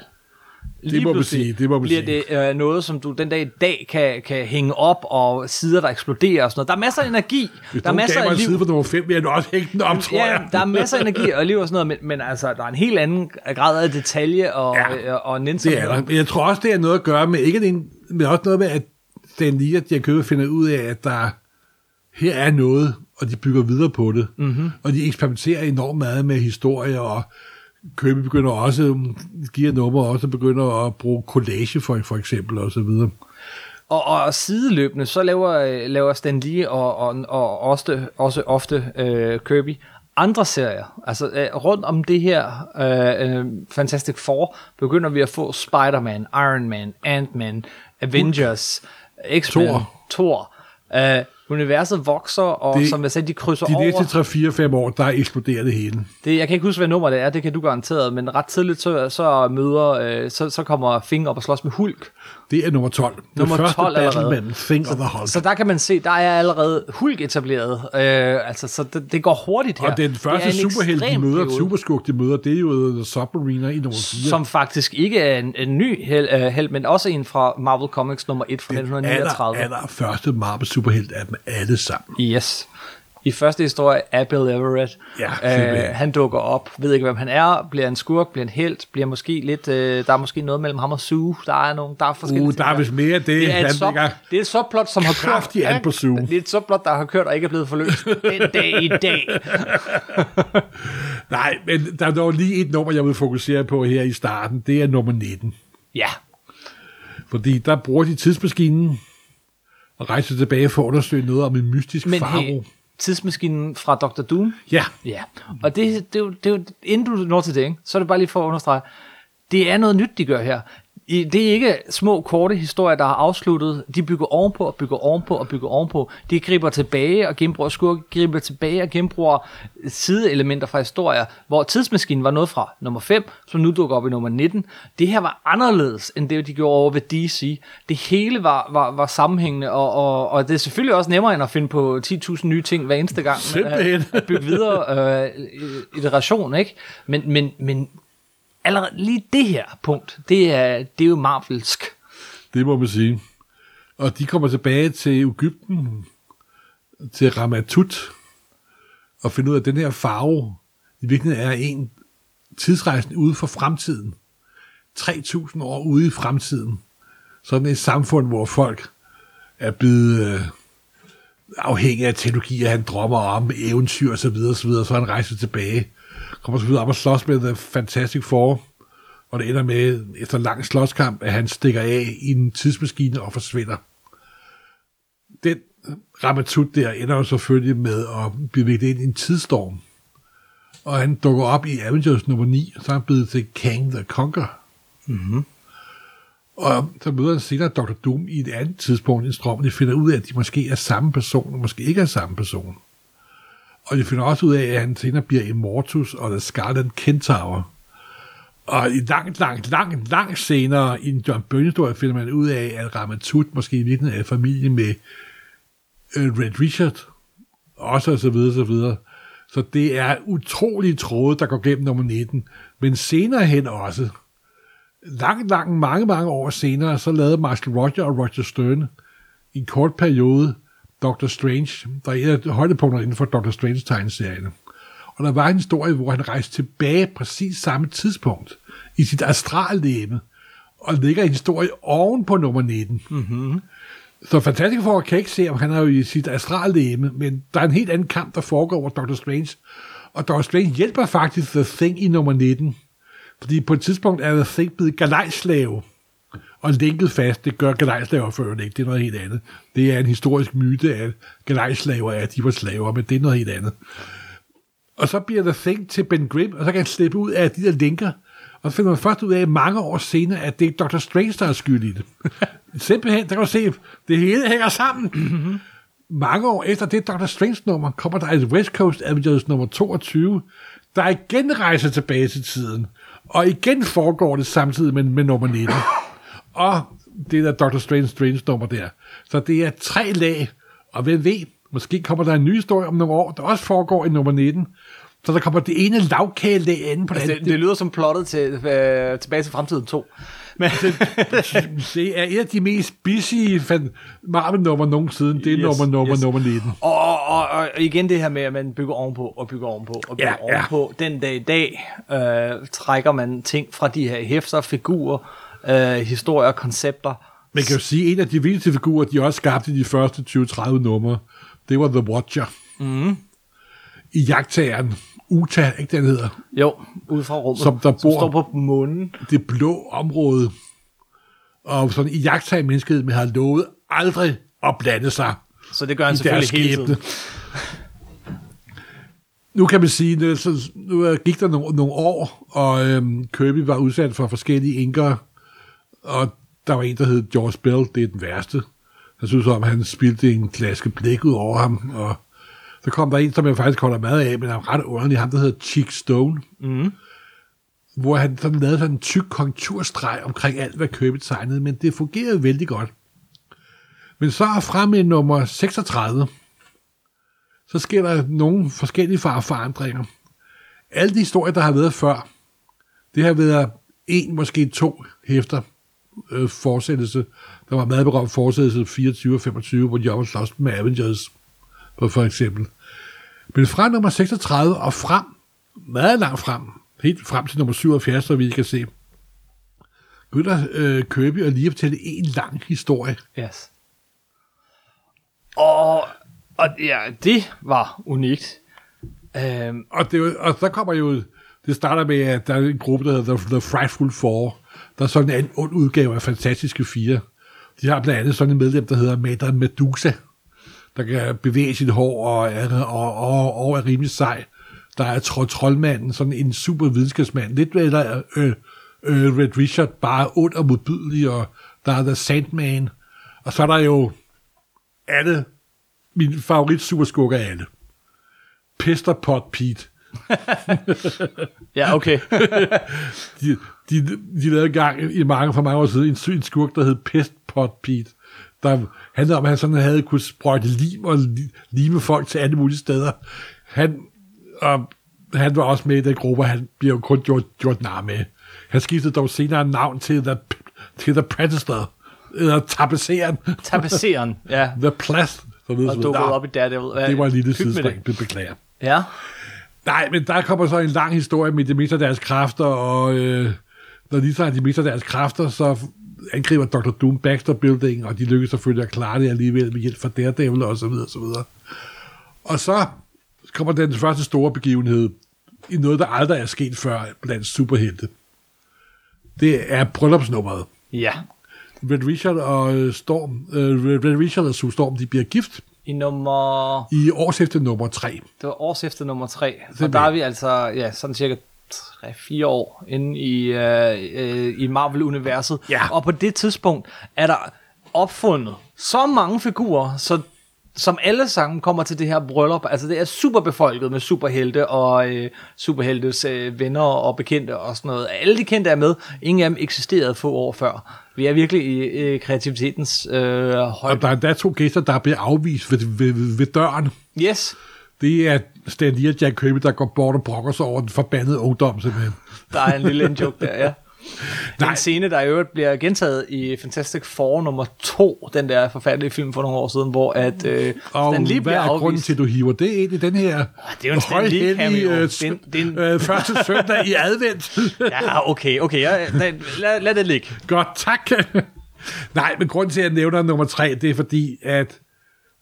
Lige må man pludselig sige, det må bliver sige. det øh, noget, som du den dag i dag kan, kan hænge op, og sider, der eksploderer og sådan noget. Der er masser af energi, Hvis der er masser af liv. side for nummer 5, vil jeg også hænge den op, tror Ja, jeg. der er masser af energi og liv og sådan noget, men, men altså, der er en helt anden grad af detalje og, Ja, ja, og, og Det nænsomhed. er der. Jeg tror også, det er noget at gøre med, ikke at det er en, men også noget med, at Stan Lee og Jack Kirby finder ud af, at der her er noget, og de bygger videre på det. Mm-hmm. Og de eksperimenterer enormt meget med historier, og Kirby begynder også, giver nummer også begynder at bruge collage for, for eksempel, og så videre. Og, og sideløbende, så laver, laver Stan Lee og, og, og også, også ofte øh, Kirby andre serier. Altså øh, rundt om det her øh, øh, Fantastic Four, begynder vi at få Spider-Man, Iron Man, Ant-Man, Avengers, X-Men, Thor. Thor. Øh, universet vokser, og Det- som jeg sagde, de krydser De over. næste 3-4-5 år, der eksploderer det hele. Det, jeg kan ikke huske, hvad nummer det er, det kan du garanteret, men ret tidligt så, så møder, øh, så, så kommer Fing op og slås med Hulk. Det er nummer 12. Nummer det første 12 battle allerede. Thing og The Hulk. Så der kan man se, der er allerede Hulk etableret. Øh, altså, så det, det går hurtigt her. og den første er superhelt, de møder, superskurk, de møder, det er jo The Submariner i nummer 4. Som faktisk ikke er en, en ny held, uh, held, men også en fra Marvel Comics nummer 1 fra 1939. aller, aller første Marvel superhelt af dem alle sammen. Yes. I første historie er Bill Everett. Ja, øh, han dukker op, ved ikke hvem han er, bliver en skurk, bliver en held, bliver måske lidt, øh, der er måske noget mellem ham og Sue, der er nogle, der er forskellige Uh, der er vist mere af det. det er, et sub, det er et subplot, som har kørt. an på Sue. Det er et subplot, der har kørt og ikke er blevet forløst den dag i dag. Nej, men der er dog lige et nummer, jeg vil fokusere på her i starten. Det er nummer 19. Ja, Fordi der bruger de tidsmaskinen og rejser tilbage for at undersøge noget om en mystisk men farve. hey, tidsmaskinen fra Dr. Doom, Ja, Ja, og det, det, er det, jo- inden du når til det, ikke, så er det bare lige for at understrege, det er noget nyt, de gør her. I- Det er ikke små, korte historier, der har afsluttet. De bygger ovenpå og bygger ovenpå og bygger ovenpå. De griber tilbage og genbruger skurke, griber tilbage og genbruger sideelementer fra historier, hvor tidsmaskinen var noget fra nummer 5, som nu dukker op i nummer 19. Det her var anderledes, end det, de gjorde over ved DC. Det hele var, var, var sammenhængende, og, og, og det er selvfølgelig også nemmere, end at finde på 10.000 nye ting hver eneste gang. Simpelthen. At, at bygge videre øh, iteration, ikke? Men, men, men allerede lige det her punkt, det er, det er jo marvelsk. det må man sige. Og de kommer tilbage til Ægypten, til Ramatut, og finder ud af, at den her farve i virkeligheden er en tidsrejsen ude for fremtiden. 3.000 år ude i fremtiden. Sådan et samfund, hvor folk er blevet øh, afhængige af teknologier, han drømmer om, eventyr og så videre, så videre, så han rejser tilbage. Kommer så videre op og slås med The Fantastic Four, og det ender med, efter en lang slåskamp, at han stikker af i en tidsmaskine og forsvinder. Den Ramatut der ender jo selvfølgelig med at blive viklet ind i en tidsstorm. Og han dukker op i Avengers nummer 9, og så er han blevet til Kang the Conqueror. Og så møder han senere Dr. Doom i et andet tidspunkt i strøm, og de finder ud af, at de måske er samme person, og måske ikke er samme person. Og vi finder også ud af, at han senere bliver Immortus og The Scarlet Centaur. Og i langt, langt, langt, langt senere i en John Byrne-historie finder man ud af, at Ramatut måske i virkeligheden er familie med øh, Red Richard, også og så videre, så videre. Så det er utrolige tråde, der går gennem nummer 19. Men senere hen også, langt, langt, mange, mange år senere, så lavede Marshall Roger og Roger Stern i en kort periode Doctor Strange, der er et af højdepunkterne inden for Doctor Strange-tegneserierne. Og der var en historie, hvor han rejste tilbage præcis samme tidspunkt i sit astrallæme, og lægger en historie oven på nummer 19. Mm-hmm. Så Fantastic Four kan ikke se, om han er jo i sit astrallæme, men der er en helt anden kamp, der foregår over Doctor Strange. Og Doctor Strange hjælper faktisk The Thing i nummer 19. Fordi på et tidspunkt er The Thing blevet galejslave og linket fast. Det gør galejslaver før ikke. Det er noget helt andet. Det er en historisk myte, at galejslaver er, at de var slaver, men det er noget helt andet. Og så bliver The Thing til Ben Grimm, og så kan han slippe ud af de der linker. Og så finder man først ud af mange år senere, at det er Dr. Strange, der er skyld i det. Simpelthen, der kan du se, det hele hænger sammen. mange år efter det Dr. Strange-nummer, kommer der et West Coast Avengers nummer 22, der igen rejser tilbage til tiden. Og igen foregår det samtidig med, med nummer 19. Og det der Dr. Strange Strange nummer der. Så det er tre lag, og hvem ved, måske kommer der en ny historie om nogle år, der også foregår i nummer 19. Så der kommer det ene lavkage anden på det Altså, andet. det, det lyder som plottet til øh, Tilbage til fremtiden 2. Men, Det er et af de mest busy Marvel-nummer nogensinde. Det er Yes, nummer, nummer, yes. nummer 19. og, og, og, igen det her med, at man bygger ovenpå, og bygger ovenpå, og bygger Ja, ja. ovenpå. Den dag i dag øh, trækker man ting fra de her hæfter, figurer, øh, historier, koncepter. Man kan jo sige, at en af de vigtigste figurer, de også skabte i de første 20-30 numre, det var The Watcher. Mm. I jagttageren, Uta, ikke den hedder, Jo, ude fra rummet, Som der som bor- står på månen. det blå område. Og sådan i jagttager mennesket, men har lovet aldrig at blande sig Så det gør han selvfølgelig hele tiden. Nu kan man sige, nu, så, nu øh, gik der nogle, nogle år, og øhm, Kirby var udsat for forskellige inker, og der var en, der hed George Bell, det er den værste. Jeg synes om, han spildte en klaske blik ud over ham, og så kom der en, som jeg faktisk holder meget af, men er ret underlig, ham der hedder Chick Stone, mm. hvor han sådan lavede sådan en tyk konturstreg omkring alt, hvad Kirby tegnede, men det fungerede vældig godt. Men så frem i nummer 36, så sker der nogle forskellige forandringer. Alle de historier, der har været før, det har været en, måske to hæfter øh, fortsættelse. Der var meget berømt fortsættelse 24 og 25, hvor de også slås med Avengers, på for eksempel. Men fra nummer 36 og frem, meget langt frem, helt frem til nummer 77, så vi kan se, begynder øh, Kirby at lige fortælle en lang historie. Yes. Og, og ja, det var unikt. Øhm, Og, det, og så kommer jo, det starter med, at der er en gruppe, der hedder The, The Frightful Four. Der er sådan en ond udgave af Fantastiske Fire. De har blandt andet sådan en medlem, der hedder Madame Medusa, der kan bevæge sit hår og er, og, og, og er rimelig sej. Der er tro, troldmanden, sådan en super videnskabsmand. Lidt eller øh, øh, Red Richard, bare ond og modbydelig, og der er The Sandman. Og så er der jo alle, min favorit superskurker af alle. Pesterpot Pete. ja, okay. de, de, de lavede gang i mange, for mange år siden en, en skurk, der hed Pestpot Pete, der handlede om, at han sådan havde kunne sprøjte lim og li- lime folk til alle mulige steder. Han, og han var også med i den gruppe, og han bliver jo kun gjort, gjort nar med. Han skiftede dog senere navn til The, til the Predator, eller Tapaceren, Tapaceren, ja. The Plast, så videre, Og videre. op i Daredevil. Det var en lille sidespring, det beklager. Ja. Nej, men der kommer så en lang historie med, de mister deres kræfter, og øh, når de så de mister deres kræfter, så angriber Dr. Doom Baxter Building, og de lykkes selvfølgelig at klare det alligevel med hjælp fra Daredevil og så videre, og så videre. Og så kommer den første store begivenhed i noget, der aldrig er sket før blandt superhelte. Det er bryllupsnummeret. Ja. Red Richard og øh, Storm, øh, Red Richard og Sue Storm, de bliver gift I nummer... i årshæfte nummer 3. Det var års efter nummer tre. Og Simpelthen. der er vi altså, ja, sådan cirka 3-4 år inde i, øh, øh, i Marvel-universet. Ja. Og på det tidspunkt er der opfundet så mange figurer, så som alle sammen kommer til det her bryllup. Altså det er super befolket med superhelte og øh, superheltes øh, venner og bekendte og sådan noget. Alle de kendte er med. Ingen af dem eksisterede få år før. Vi er virkelig i øh, kreativitetens øh, højde. Og der er endda to gæster, der bliver afvist ved, ved, ved, døren. Yes, Det er Stan Lee og Jack Kirby, der går bort og brokker sig over den forbandede ungdom, simpelthen. Der er en lille joke der, ja. Det Nej. en scene, der i øvrigt bliver gentaget i Fantastic Four nummer 2, den der forfærdelige film for nogle år siden, hvor at øh, Og Stan Lee bliver er grunden afvist. til, at du hiver det ind i den her det er jo en Stan Lee cameo. øh, Det er en- det er en- øh, første søndag i advent? Ja, okay, okay. Ja, lad, lad, lad det ligge. Godt, tak. Nej, men grunden til, at jeg nævner nummer tre, det er fordi, at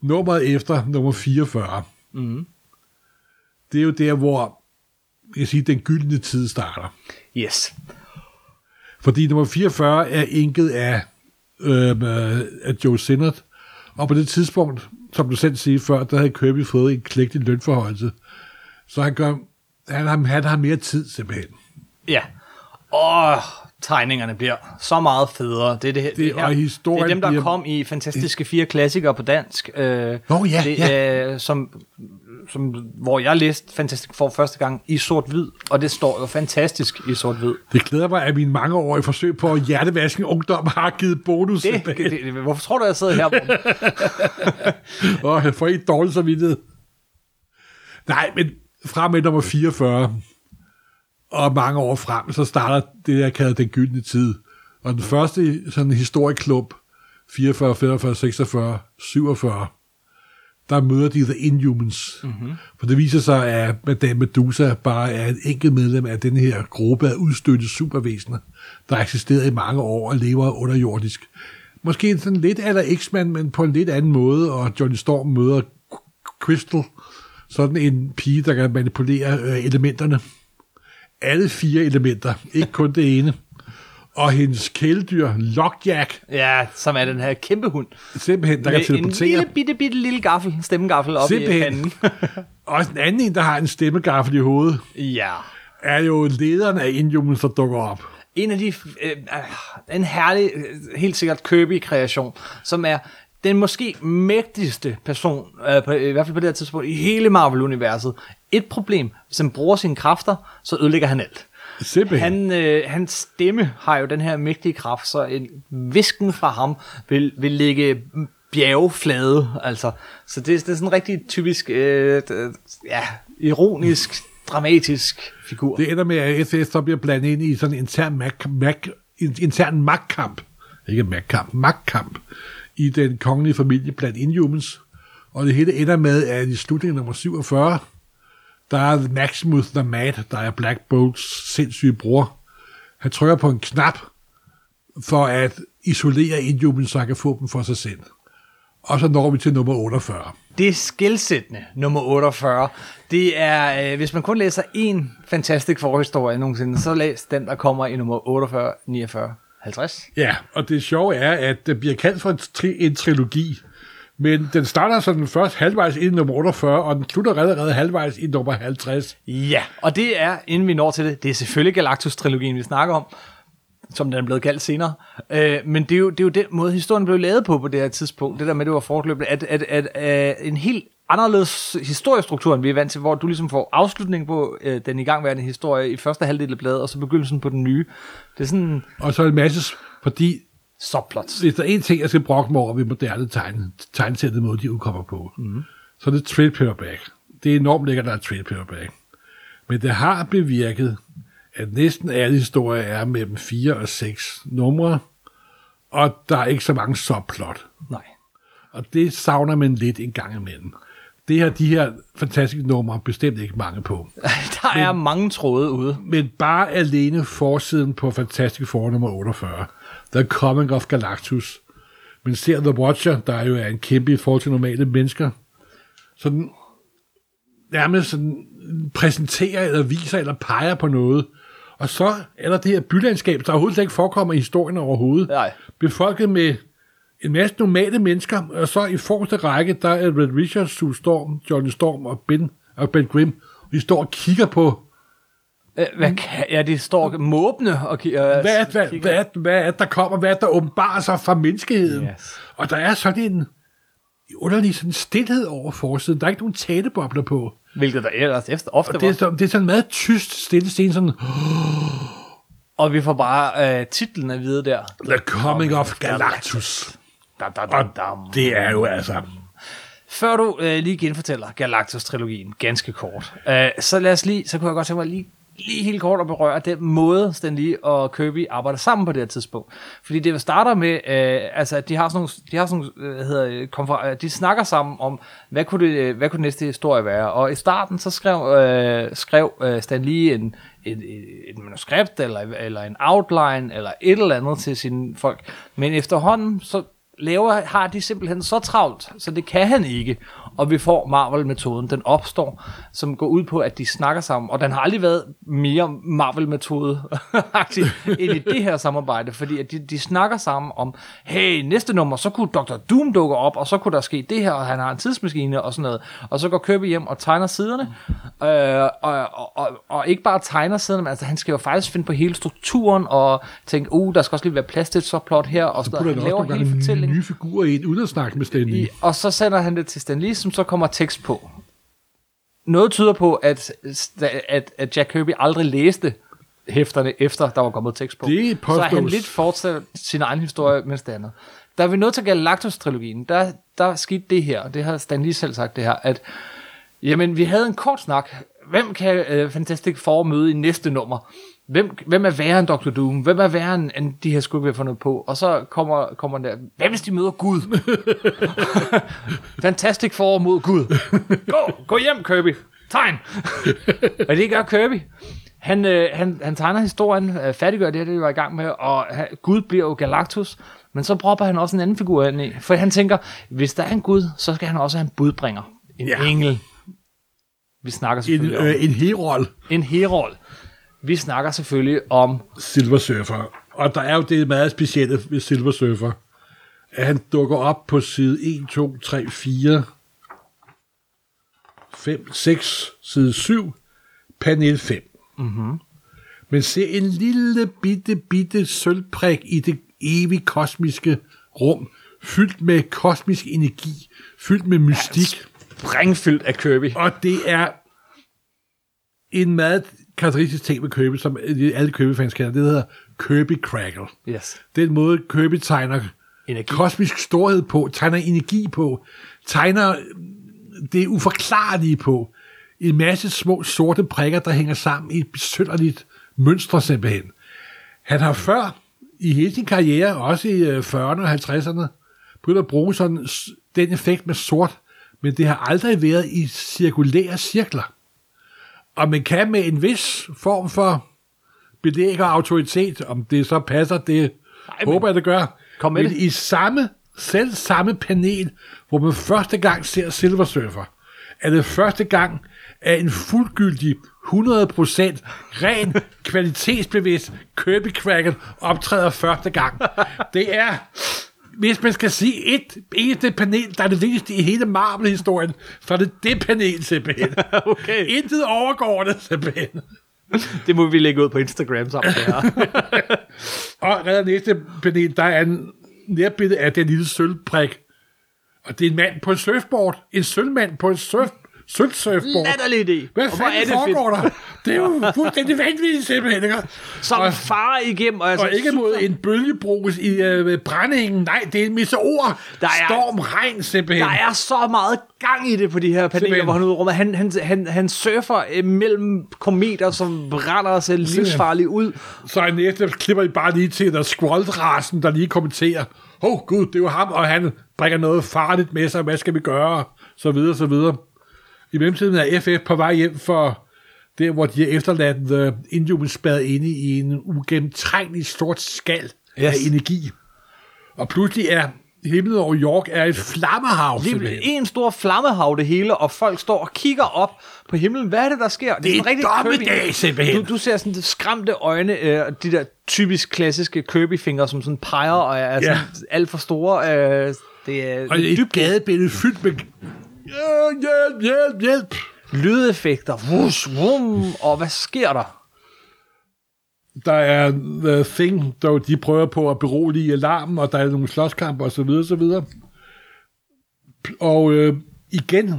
nummeret efter nummer 44, mm. Det er jo der, hvor jeg kan sige, den gyldne tid starter. Yes. Fordi nummer 44 er enket af, øh, øh, af Joe Sinnert. Og på det tidspunkt, som du selv siger før, der havde Kirby fået en klægtig lønforholdelse. Så han, gør, han, har, han har mere tid simpelthen. Ja. Åh, tegningerne bliver så meget federe. Det er, det, det, og her, det er dem, der bliver- kom i Fantastiske Fire Klassikere på dansk. Øh, Nå, ja, det, ja. Øh, som, som, hvor jeg læste Fantastic Four første gang i sort-hvid, og det står jo fantastisk i sort-hvid. Det glæder mig, at mine mangeårige forsøg på at hjertevaske en ungdom har givet bonus. Det, det, det, hvorfor tror du, jeg sidder her? og jeg får helt dårligt samvittighed. Nej, men fra med nummer 44 og mange år frem, så starter det, jeg kalder den gyldne tid. Og den første sådan historieklub, 44, 45, 46, 47, der møder de The Inhumans. Mm-hmm. For det viser sig, at Madame Medusa bare er et enkelt medlem af den her gruppe af udstødte supervæsener, der har eksisteret i mange år og lever underjordisk. Måske sådan lidt eller X-Men, men på en lidt anden måde, og Johnny Storm møder Crystal, sådan en pige, der kan manipulere øh, elementerne. Alle fire elementer, ikke kun det ene. Og hendes kæledyr, Lockjack, ja, som er den her kæmpe hund. simpelthen, der kan Med en teleportere. lille, bitte, bitte lille gaffel, stemmegaffel op i Simpelthen. panden. Og en anden en, der har en stemmegaffel i hovedet, ja. er jo lederen af Inhumans, der dukker op. En af de, øh, øh, en herlig, øh, helt sikkert Kirby-kreation, som er den måske mægtigste person, øh, på, i hvert fald på det her tidspunkt, i hele Marvel-universet. Et problem, hvis han bruger sine kræfter, så ødelægger han alt. Simpelthen. Han, øh, hans stemme har jo den her mægtige kraft, så en visken fra ham vil, vil ligge bjergeflade, altså. Så det, det er sådan en rigtig typisk, øh, ja, ironisk, dramatisk figur. Det ender med, at SS så bliver blandet ind i sådan en intern, mag, mag, intern magtkamp. Ikke magtkamp, magtkamp i den kongelige familie blandt Inhumans. Og det hele ender med, at i slutningen nummer 47, der er Maximus the Mad, der er Black Bolts sindssyge bror. Han trykker på en knap, for at isolere Inhumans, så han kan få dem for sig selv. Og så når vi til nummer 48. Det er skilsættende, nummer 48. Det er, øh, hvis man kun læser en fantastisk forhistorie nogensinde, så læs den, der kommer i nummer 48, 49, 50. Ja, og det sjove er, at det bliver kaldt for en, tri- en trilogi, men den starter sådan først halvvejs i nummer 48, og den slutter allerede halvvejs i nummer 50. Ja, og det er, inden vi når til det, det er selvfølgelig Galactus-trilogien, vi snakker om, som den er blevet kaldt senere. Øh, men det er, jo, det er jo den måde, historien blev lavet på på det her tidspunkt. Det der med, det var fortløbende, at, at, at, at en helt anderledes historiestruktur, end vi er vant til, hvor du ligesom får afslutning på øh, den igangværende historie i første halvdel af bladet, og så begyndelsen på den nye. Det er sådan Og så en masse, fordi subplots. hvis der er en ting, jeg skal brokke mig over ved moderne tegn, tegnsættet måde, de udkommer på, mm. så er det trade paperback. Det er enormt lækkert, der er trade paperback. Men det har bevirket, at næsten alle historier er mellem 4 og 6 numre, og der er ikke så mange subplot. Nej. Og det savner man lidt en gang imellem. Det her, de her fantastiske numre bestemt ikke mange på. Der er mange tråde ude. Men bare alene forsiden på Fantastic Four nummer 48, The Coming of Galactus. Men ser The Watcher, der jo er en kæmpe i forhold til normale mennesker, sådan nærmest sådan præsenterer eller viser eller peger på noget. Og så er der det her bylandskab, der overhovedet ikke forekommer i historien overhovedet. Nej. Befolket med en masse normale mennesker, og så i forreste række, der er Red Richards, Sue Storm, Johnny Storm og Ben, og ben Grimm. De står og kigger på, Øh, Hvad kan, ja, de står måbne og ki- øh, hvad hvad, kigger. hvad, hvad er, der kommer, hvad er, der åbenbarer sig fra menneskeheden. Yes. Og der er sådan en underlig sådan stillhed over forsiden. Der er ikke nogen talebobler på. Hvilket der ellers efter ofte Og det er, var. det er sådan meget tyst stille scene, sådan, Og vi får bare øh, titlen at vide der. The Coming of Galactus. Da, da, da, Og da. det er jo altså... Før du øh, lige genfortæller Galactus-trilogien, ganske kort, øh, så lad os lige, så kunne jeg godt tænke mig lige, lige helt kort at berøre den måde, Stan Lee og Kirby arbejder sammen på det her tidspunkt. Fordi det starter med, øh, altså, at de har sådan nogle, de har sådan nogle, øh, hedder, det, konfer- øh, de snakker sammen om, hvad kunne, det, øh, hvad kunne den næste historie være. Og i starten, så skrev, øh, skrev øh, Stan Lee en, et, et, et manuskript, eller, eller en outline, eller et eller andet til sine folk. Men efterhånden, så laver, har de simpelthen så travlt, så det kan han ikke. Og vi får Marvel-metoden. Den opstår, som går ud på, at de snakker sammen. Og den har aldrig været mere Marvel-metode end i det her samarbejde, fordi at de, de snakker sammen om, hey, næste nummer, så kunne Dr. Doom dukke op, og så kunne der ske det her, og han har en tidsmaskine og sådan noget. Og så går Kirby hjem og tegner siderne. Øh, og, og, og, og ikke bare tegner siderne, men altså, han skal jo faktisk finde på hele strukturen, og tænke, uh, der skal også lige være plads til et subplot her, og noget. der Han laver hele fortællingen. Nye figurer ind, uden at snakke med Stanley. I, og så sender han det til Stan Lee, som så kommer tekst på. Noget tyder på, at, at, at Jack Kirby aldrig læste hæfterne, efter der var kommet tekst på. Det så er han påstås. lidt fortsat sin egen historie, mens det andet. Da vi nåede til Galactus-trilogien, der, der skete det her, og det har Stan Lee selv sagt det her, at jamen, vi havde en kort snak. Hvem kan uh, Fantastic Four møde i næste nummer? Hvem, hvem er værre end Dr. Doom? Hvem er værre end, end de her skurke, vi har fundet på? Og så kommer, kommer der, hvad hvis de møder Gud? Fantastic Four mod Gud. Gå, gå hjem, Kirby. Tegn. og det gør Kirby. Han, øh, han, han tegner historien, øh, færdiggør det, det vi var i gang med, og han, Gud bliver jo Galactus, men så propper han også en anden figur ind i, for han tænker, hvis der er en Gud, så skal han også have en budbringer. En Ja. engel. Vi snakker En, selvfølgelig om øh, en herol, en herol. Vi snakker selvfølgelig om Silver Surfer. Og der er jo det meget specielle ved Silver Surfer, at han dukker op på side 1, 2, 3, 4, 5, 6, side 7, panel 5. Mm-hmm. Men se en lille bitte, bitte sølvprik i det evige kosmiske rum, fyldt med kosmisk energi, fyldt med mystik. sprængfyldt af Kirby. Og det er en meget karakteristisk ting med Kirby, som alle Kirby-fans kender, det hedder Kirby Crackle. Yes. Den måde, Kirby tegner Energi. kosmisk storhed på, tegner energi på, tegner det uforklarlige på. En masse små sorte prikker, der hænger sammen i et besynderligt mønster simpelthen. Han har før i hele sin karriere, også i øh, 40'erne og 50'erne, begyndt at bruge sådan den effekt med sort, men det har aldrig været i cirkulære cirkler. Og man kan med en vis form for belæg og autoritet, om det så passer, det men- håber jeg, det gør. Kom med men det. i samme, selv samme panel, hvor man første gang ser Silver Surfer, er det første gang, at en fuldgyldig 100% ren, kvalitetsbevidst Kirby Cracken optræder første gang. Det er, hvis man skal sige et eneste panel, der er det vigtigste i hele Marvel-historien, så er det det panel simpelthen. Okay. Intet overgår det simpelthen. Det må vi lægge ud på Instagram sammen. Det her. Og redder næste panel, der er en nærbillede af den lille sølvprik. Og det er en mand på en surfboard. En sølvmand på en surf, sølvsurfboard. Latterlig idé. Hvad Og hvor fanden foregår der? Det er jo fuldstændig vanvittigt simpelthen, ikke? Som og, far igennem. Og, altså, og ikke mod en bølgebrus i øh, brændingen. Nej, det er en meteor. Der er- Storm, regn simpelthen. Der er så meget gang i det på de her paneler, Simpelthen. hvor han udrummer. Han, han, han, han surfer øh, mellem kometer, som brænder sig livsfarligt ud. Så i næste klipper I bare lige til der squaldrasen, der lige kommenterer, åh oh, gud, det er jo ham, og han bringer noget farligt med sig, hvad skal vi gøre, så videre, så videre. I mellemtiden er FF på vej hjem for der, hvor de er efterladt The Inhumans spadet inde i en ugennemtrængelig stort skal yes. af energi. Og pludselig er himlen over York er et flammehav, Det er en stor flammehav det hele, og folk står og kigger op på himlen. Hvad er det, der sker? Det er sådan rigtig dommedag, Kirby. simpelthen. Du, du ser sådan skræmte øjne, øh, de der typisk klassiske Kirby-fingre, som sådan peger og er sådan alt for store. Øh, det er Og et dybt gadebillede fyldt med hjælp, hjælp, hjælp, lydeffekter. Wush, vum, og hvad sker der? der er The Thing, der de prøver på at berolige alarmen, og der er nogle slåskampe osv. osv. Og øh, igen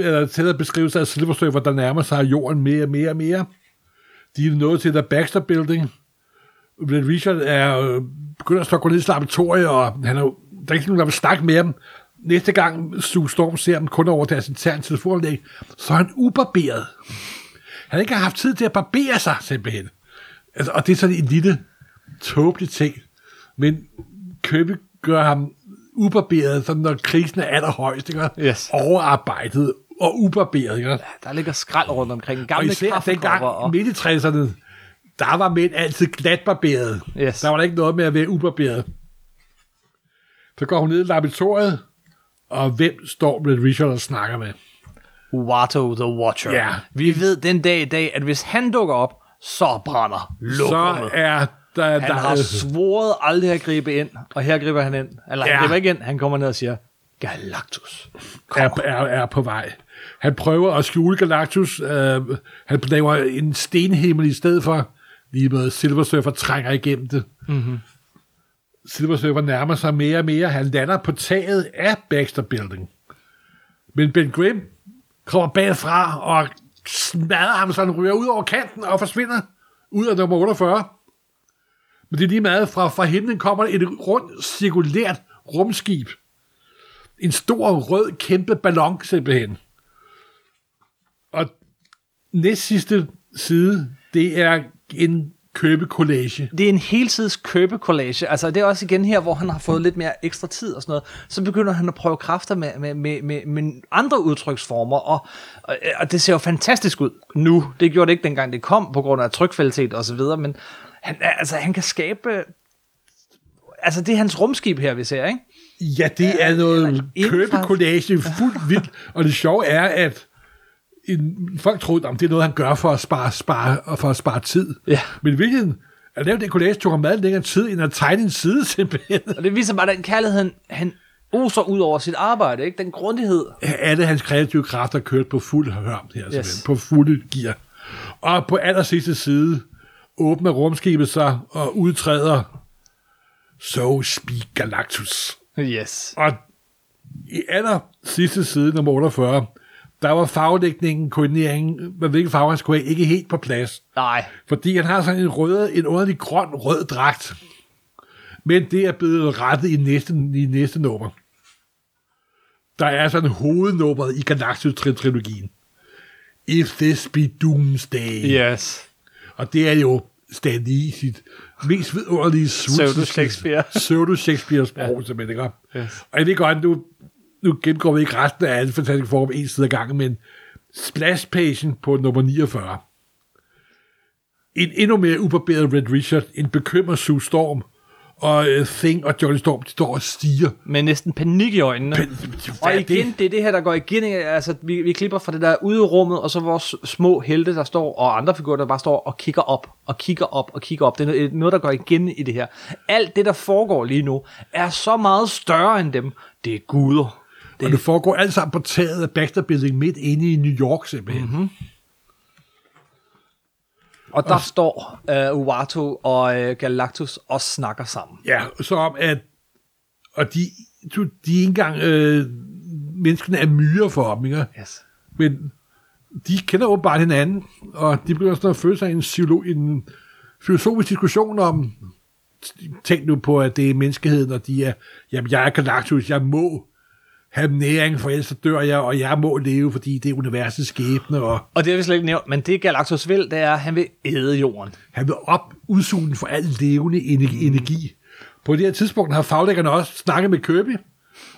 er der til at beskrive sig af Silver Surfer, der nærmer sig jorden mere og mere og mere. De er nået til der Baxter Building. Richard er øh, begynder at stå gå ned i sit laboratorie, og han er, der er ikke nogen, der vil snakke med ham. Næste gang Sue Storm ser ham kun over deres interne telefonanlæg, så er han ubarberet. Han har ikke haft tid til at barbere sig, simpelthen. Altså, og det er sådan en lille tåbelig ting. Men Kirby gør ham ubarberet, sådan når krisen er allerhøjst, ikke? Yes. Overarbejdet og ubarberet, ikke? Der ligger skrald rundt omkring. Og Gamle især kaffekopper. dengang Og... midt i 60'erne, der var mænd altid glatbarberet. Yes. Der var der ikke noget med at være ubarberet. Så går hun ned i laboratoriet, og hvem står med Richard og snakker med? Watto the Watcher. Ja. Vi ved den dag i dag, at hvis han dukker op, så brænder lokummet. Så er der... Han der har svoret aldrig at gribe ind, og her griber han ind. Eller han Ja. griber ikke ind, han kommer ned og siger, Galactus. er, er, er på vej. Han prøver at skjule Galactus. Øh, han laver en stenhimmel i stedet for. Lige med Silver Surfer trænger igennem det. Mm-hmm. Silver Surfer nærmer sig mere og mere. Han lander på taget af Baxter Building. Men Ben Grimm kommer bagfra og smadrer ham, så han ryger ud over kanten og forsvinder ud af nummer 48. Men det er lige meget fra, fra himlen kommer et rundt, cirkulært rumskib en stor rød kæmpe ballon simpelthen. Og næst sidste side, det er en købekollage. Det er en helsides købekollage. Altså, det er også igen her, hvor han har fået lidt mere ekstra tid og sådan noget. Så begynder han at prøve kræfter med, med, med, med, med andre udtryksformer, og, og, og det ser jo fantastisk ud nu. Det gjorde det ikke dengang det kom, på grund af trykvalitet og så videre, men han, altså, han kan skabe... Altså, det er hans rumskib her, vi ser, ikke? Ja, det er noget købekollage, fuldt vildt. Og det sjove er, at en, folk troede, at det er noget, han gør for at spare, spare, for at spare tid. Ja. Men i virkeligheden, at lave den collage tog ham meget længere tid, end at tegne en side simpelthen. Og det viser bare den kærlighed, han, han oser ud over sit arbejde, ikke? Den grundighed. alle hans kreative kræfter kørt på fuld hørm her, yes. Yes. på fulde gear. Og på aller sidste side åbner rumskibet sig og udtræder So Speak Galactus. Yes. Og i aller sidste side, nummer 48, der var farvedækningen, koordineringen, hvad hvilken farve han skulle have, ikke helt på plads. Nej. Fordi han har sådan en rød, en underlig grøn rød dragt. Men det er blevet rettet i næste, i næste nummer. Der er sådan hovednummeret i Galactus-trilogien. If this be Doomsday. Yes. Og det er jo Stan Lee i sit mest vidunderlige Pseudo-Shakespeare. Pseudo-Shakespeare sprog, ja. simpelthen. Ikke? Yes. Og jeg ved godt, nu, nu gennemgår vi ikke resten af alle fantastiske form en side ad gangen, men splash-pagen på nummer 49. En endnu mere ubarberet Red Richard, en bekymret Sue Storm, og uh, Thing og Johnny Storm, de står og stiger. Med næsten panik i øjnene. Men, Og igen, det? det er det her, der går igen. Altså, vi, vi klipper fra det der ude i rummet, og så vores små helte, der står, og andre figurer, der bare står og kigger op, og kigger op, og kigger op. Det er noget- noget, der går igen i det her. Alt det, der foregår lige nu, er så meget større end dem. Det er guder. Og det foregår alt sammen på taget af Baxter Building midt inde i New York, simpelthen. Mm-hmm. Og der står uh, Uwato og uh, Galactus og snakker sammen. Ja, så om at... Og de, du, de er ikke engang... Øh, menneskene er myrer for dem, ikke? Yes. Men de kender åbenbart hinanden, og de begynder sådan at føle sig en, psylo, en filosofisk diskussion om, tænk nu på, at det er menneskeheden, og de er, jamen jeg er Galactus, jeg må have næring, for ellers så dør jeg, og jeg må leve, fordi det er universets skæbne, og Og det har vi slet ikke nævnt, men det Galactus vil, det er, at han vil æde jorden. han vil op udsuge den for al levende ener- energi. På det her tidspunkt har faglæggerne også snakket med Kirby,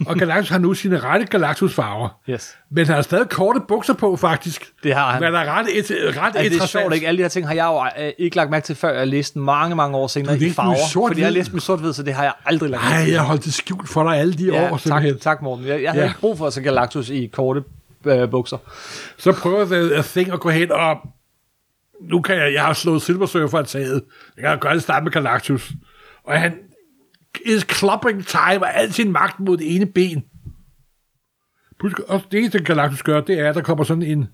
og Galactus har nu sine rette Galactus-farver. Yes. Men han har stadig korte bukser på, faktisk. Det har han. Men der er ret, et, ret Altså, det er sjovt, ikke? Alle de her ting har jeg jo øh, ikke lagt mærke til, før jeg læste mange, mange år senere i læste farver. sort-hvid? fordi jeg har læst dem i sort så det har jeg aldrig lagt mærke Nej, til. jeg holdt det skjult for dig alle de Ja, år, tak, tak Morten. Jeg, jeg havde Ja. ikke brug for at se Galactus i korte øh, bukser. Så prøver The, Thing at gå hen og... Nu kan jeg... Jeg har slået Silver Surfer af taget. Jeg kan det starte med Galactus. Og han is time og al sin magt mod det ene ben. Pludselig- Og det eneste, Galactus gør, det er, at der kommer sådan en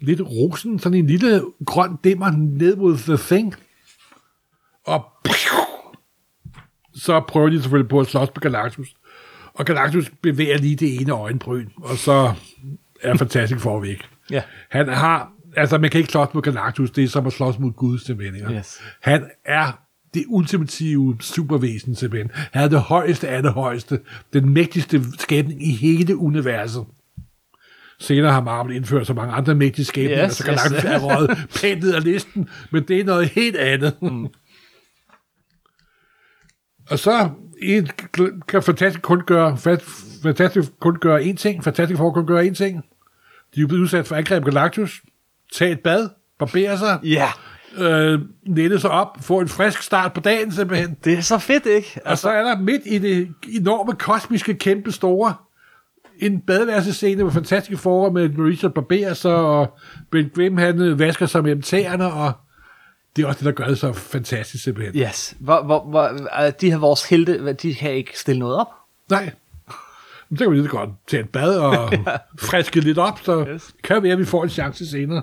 lidt rosen, sådan en lille grøn dimmer ned mod The Thing. Og så prøver de selvfølgelig på at slås med Galactus. Og Galactus bevæger lige det ene øjenbryn, og så er Fantastic Four væk. Ja. Han har, altså man kan ikke slås mod Galactus, det er som at slås mod Guds ikke? Yes. Han er det ultimative supervæsen simpelthen. Han er det højeste af det højeste. Den mægtigste skabning i hele universet. Senere har Marvel indført så mange andre mægtige skabninger, Yes, så Galactus yes. er røget pænt ned af listen, men det er noget helt andet. Mm. Og så en, kan Fantastic kun gøre, Fa- Fantastic kun gøre én ting. Fantastic Four kun gøre én ting. De er blevet udsat for angreb Galactus. Tag et bad, barbere sig, Ja, øh, nette sig op, få en frisk start på dagen simpelthen. det er så fedt, ikke? Og så er der midt i det enorme, kosmiske, kæmpe store, en badeværelsescene med fantastiske forhold med Marisa barberer sig, og Ben Grimm han øh, vasker sig mellem tæerne, og det er også det, der gør det så fantastisk simpelthen. Yes. Hvor, hvor, hvor, øh, de her vores helte, de kan ikke stille noget op. Nej. Men så kan vi lige så godt tage et bad og friske lidt op, så Yes. kan være, at vi får en chance senere.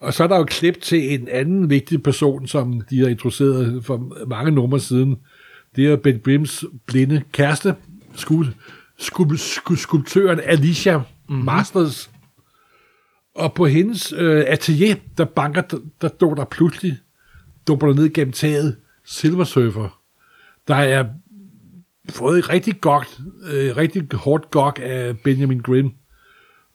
Og så er der jo klip til en anden vigtig person, som de har introduceret for mange numre siden. Det er Ben Grimms blinde kæreste, skul, skul, skul, skulptøren Alicia mm-hmm. Masters. Og på hendes øh, atelier, der banker, der, der dukker der pludselig, dumper der ned gennem taget, Silver Surfer. Der er fået et rigtig godt, øh, rigtig hårdt gok af Benjamin Grimm.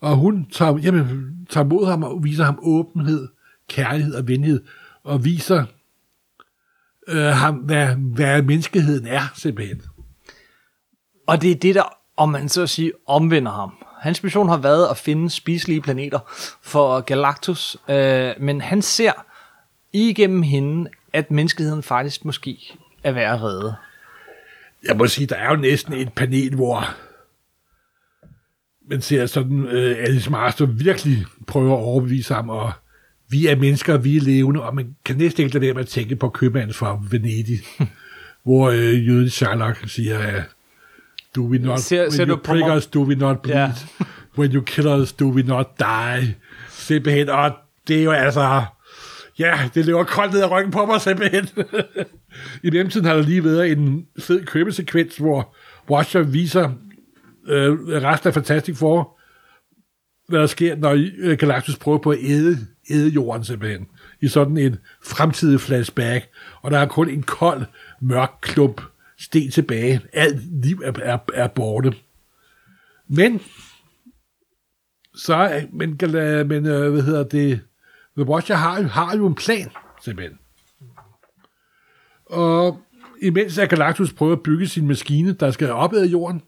Og hun tager, jamen, tager mod ham og viser ham åbenhed, kærlighed og venlighed, og viser øh, ham, hvad, hvad menneskeheden er, simpelthen. Og det er det, der, om man så at sige, omvender ham. Hans mission har været at finde spiselige planeter for Galactus, øh, men han ser igennem hende, at menneskeheden faktisk måske er værd at redde. Jeg må sige, der er jo næsten et panel, hvor man ser sådan, øh, Alice Master virkelig prøver at overbevise ham, og vi er mennesker, vi er levende, og man kan næsten ikke lade være med at tænke på købmanden fra Venedig, hvor øh, jøden Sherlock siger, at do we not, Ser- when ser you prick us, do we not bleed, Ja. when you kill us, do we not die, simpelthen, og det er jo altså, ja, det løber koldt ned ad ryggen på mig simpelthen. I mellemtiden har der lige været en fed købesekvens, hvor Watcher viser øh, resten af Fantastic Four, hvad der sker, når øh, Galactus prøver på at æde, æde jorden simpelthen. I sådan en fremtidig flashback. Og der er kun en kold, mørk klump sten tilbage. Alt liv er, er, er borte. Men, så men, men øh, hvad hedder det, The Watcher har, har jo en plan, simpelthen. Og imens at Galactus prøver at bygge sin maskine, der skal opad jorden,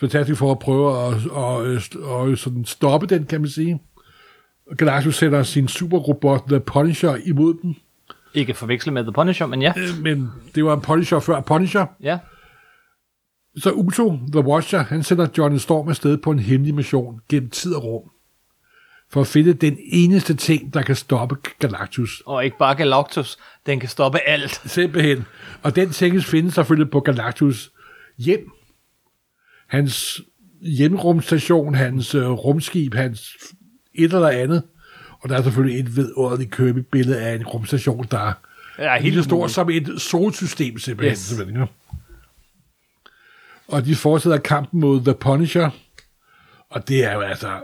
fantastisk for at prøve at, at, at, at sådan stoppe den, kan man sige. Galactus sætter sin superrobot The Punisher imod den, Ikke forveksle med The Punisher, men ja. Øh, men det var en Punisher før Punisher. Ja. Så Uso, The Watcher, han sender Johnny Storm afsted på en hemmelig mission gennem tid og rum, for at finde den eneste ting, der kan stoppe Galactus. Og ikke bare Galactus. Den kan stoppe alt. Simpelthen. Og den ting findes selvfølgelig på Galactus hjem. Hans hjemrumstation, hans øh, rumskib, hans et eller andet. Og der er selvfølgelig et vidunderligt Kirby-billede af en rumstation, der er Ja, helt helt stor som et solsystem simpelthen. Yes. simpelthen ja. Og de fortsætter kampen mod The Punisher. Og det er jo altså...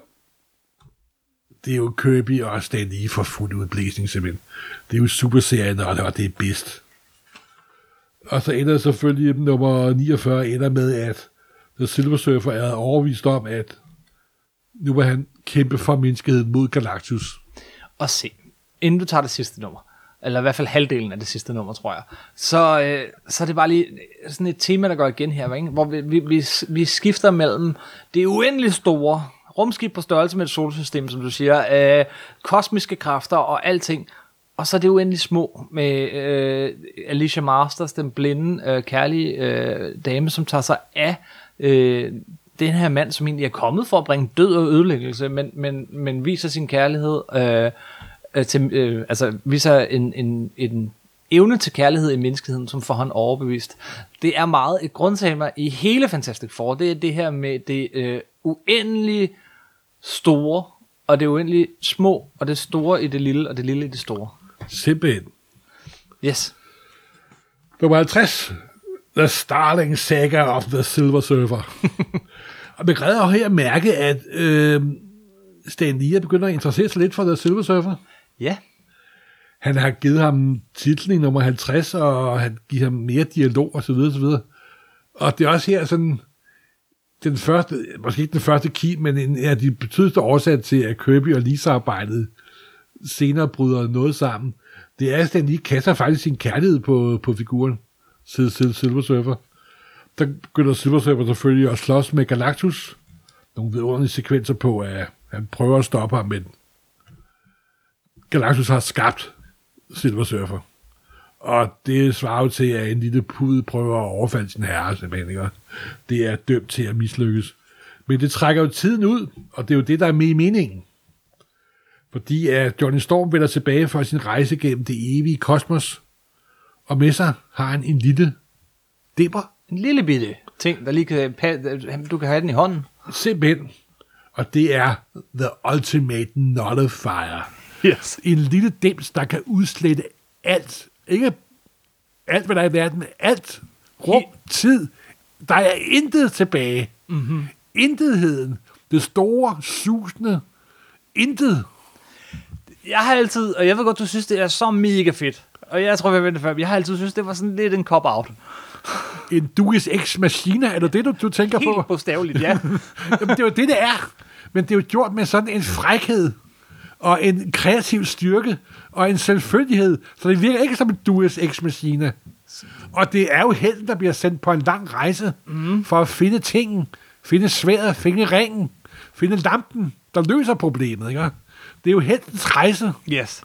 Det er jo Kirby og Stan Lee for fuld udblæsning simpelthen. Det er jo superserien, og det er bedst. Og så ender selvfølgelig nummer 49 ender med, at The Silver Surfer er overvist om, at nu vil han kæmpe for menneskeheden mod Galactus. Og se, inden du tager det sidste nummer, eller i hvert fald halvdelen af det sidste nummer, tror jeg, så, øh, så er det bare lige sådan et tema, der går igen her, ikke? hvor vi, vi, vi, vi skifter mellem det uendeligt store rumskib på størrelse med et solsystem, som du siger, øh, kosmiske kræfter og alting, og så er det uendeligt små med øh, Alicia Masters, den blinde, øh, kærlige øh, dame, som tager sig af øh, den her mand, som egentlig er kommet for at bringe død og ødelæggelse, men, men, men viser sin kærlighed, øh, øh, til, øh, altså viser en, en, en evne til kærlighed i menneskeheden, som får han overbevist. Det er meget et grundtema i hele Fantastic Four, det er det her med det øh, uendelige store, og det uendelige små, og det store i det lille, og det lille i det store. Simpelthen. Yes. Nummer 50. The Starling Saga of the Silver Surfer. og man græder her mærke, at øh, Stan Lee er begyndt at interessere sig lidt for The Silver Surfer. Ja. Han har givet ham titlen i nummer 50, og han giver ham mere dialog osv. Og, og det er også her sådan, den første, måske ikke den første key, men en af de betydeligste årsager til, at Kirby og Lisa arbejdet senere bryder noget sammen, det er, at Stan Lee kaster faktisk sin kærlighed på, på figuren, Sil- Sil- Silver Surfer. Der begynder Silver Surfer selvfølgelig at slås med Galactus. Nogle vidunderlige sekvenser på, at han prøver at stoppe ham, men Galactus har skabt Silver Surfer. Og det svarer jo til, at en lille pude prøver at overfalde sin herre, simpelthen. Ikke? Det er dømt til at mislykkes. Men det trækker jo tiden ud, og det er jo det, der er med i meningen. Fordi at Johnny Storm vender tilbage fra sin rejse gennem det evige kosmos, og med sig har han en lille dipper, En lille bitte ting, der lige kan, du kan have den i hånden. simpelthen. Og det er The Ultimate Nullifier. Yes. en lille dims, der kan udslette alt. Ikke alt, hvad der er i verden, alt. Rum, tid. Der er intet tilbage. Mm-hmm. Intetheden. Det store, susende. Intet. Jeg har altid, og jeg ved godt, du synes, det er så mega fedt. Og jeg tror, jeg ved det før. Jeg har altid synes, det var sådan lidt en cop-out. En Deus Ex Machina, er det det, du, du tænker på? Helt bogstaveligt, ja. Jamen, det er jo det, det er. Men det er jo gjort med sådan en frækhed, og en kreativ styrke, og en selvfølgelighed. Så det virker ikke som en Deus Ex Machina. Og det er jo helten, der bliver sendt på en lang rejse, mm. for at finde tingen, finde sværet, finde ringen, finde lampen, der løser problemet. Ikke? Det er jo heltens rejse. yes.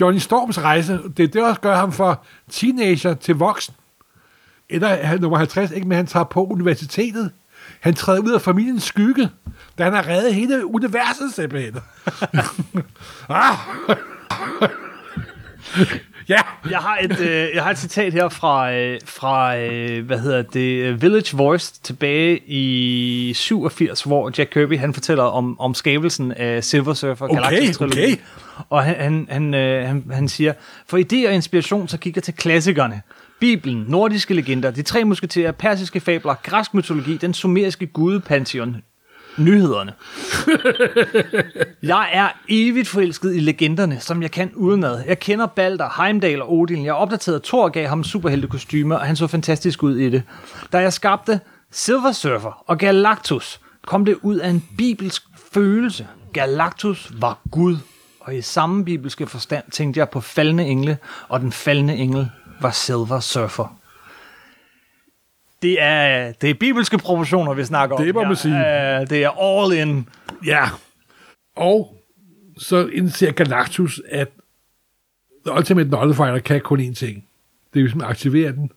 Johnny Storms rejse, det er det, der gør ham fra teenager til voksen. Eller han nummer 50, ikke, men han tager på universitetet. Han træder ud af familiens skygge, da han har reddet hele universet simpelthen. ah ja, Jeg har et, øh, jeg har et citat her fra, øh, fra øh, hvad hedder det, Village Voice tilbage i 87, hvor Jack Kirby han fortæller om, om skabelsen af Silver Surfer Okay, Galactic okay. Og han, han, han, øh, han, han siger, for idé og inspiration, så kigger til klassikerne. Bibelen, nordiske legender, de tre musketerer, persiske fabler, græsk mytologi, den sumeriske gudepantheon, Nyhederne. jeg er evigt forelsket i legenderne, som jeg kan udenad. Jeg kender Balder, Heimdall og Odin. Jeg opdaterede Thor og gav ham superheltekostymer, og han så fantastisk ud i det. Da jeg skabte Silver Surfer og Galactus, kom det ud af en bibelsk følelse. Galactus var Gud, og i samme bibelske forstand tænkte jeg på faldende engle, og den faldende engel var Silver Surfer. Det er, det er bibelske proportioner, vi snakker om. Det må man sige. Øh, det er all in. Ja. Og så indser Galactus, at The Ultimate Nullifier kan kun én ting. Det er, hvis man aktiverer den,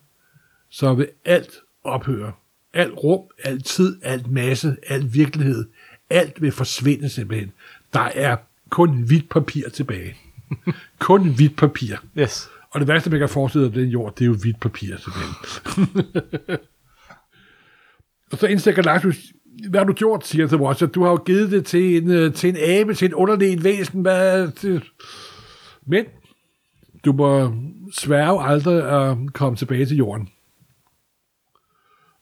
så vil alt ophøre. Alt rum, alt tid, alt masse, alt virkelighed, alt vil forsvinde simpelthen. Der er kun hvidt papir tilbage. kun hvidt papir. Yes. Og det værste, man kan forestille sig den jord, det er jo hvidt papir simpelthen. og så indser Galactus, hvad har du gjort, siger til Watcher. Du har jo givet det til en, øh, til en abe, til en underlig væsen. Hvad. Men du må sværge aldrig at komme tilbage til jorden.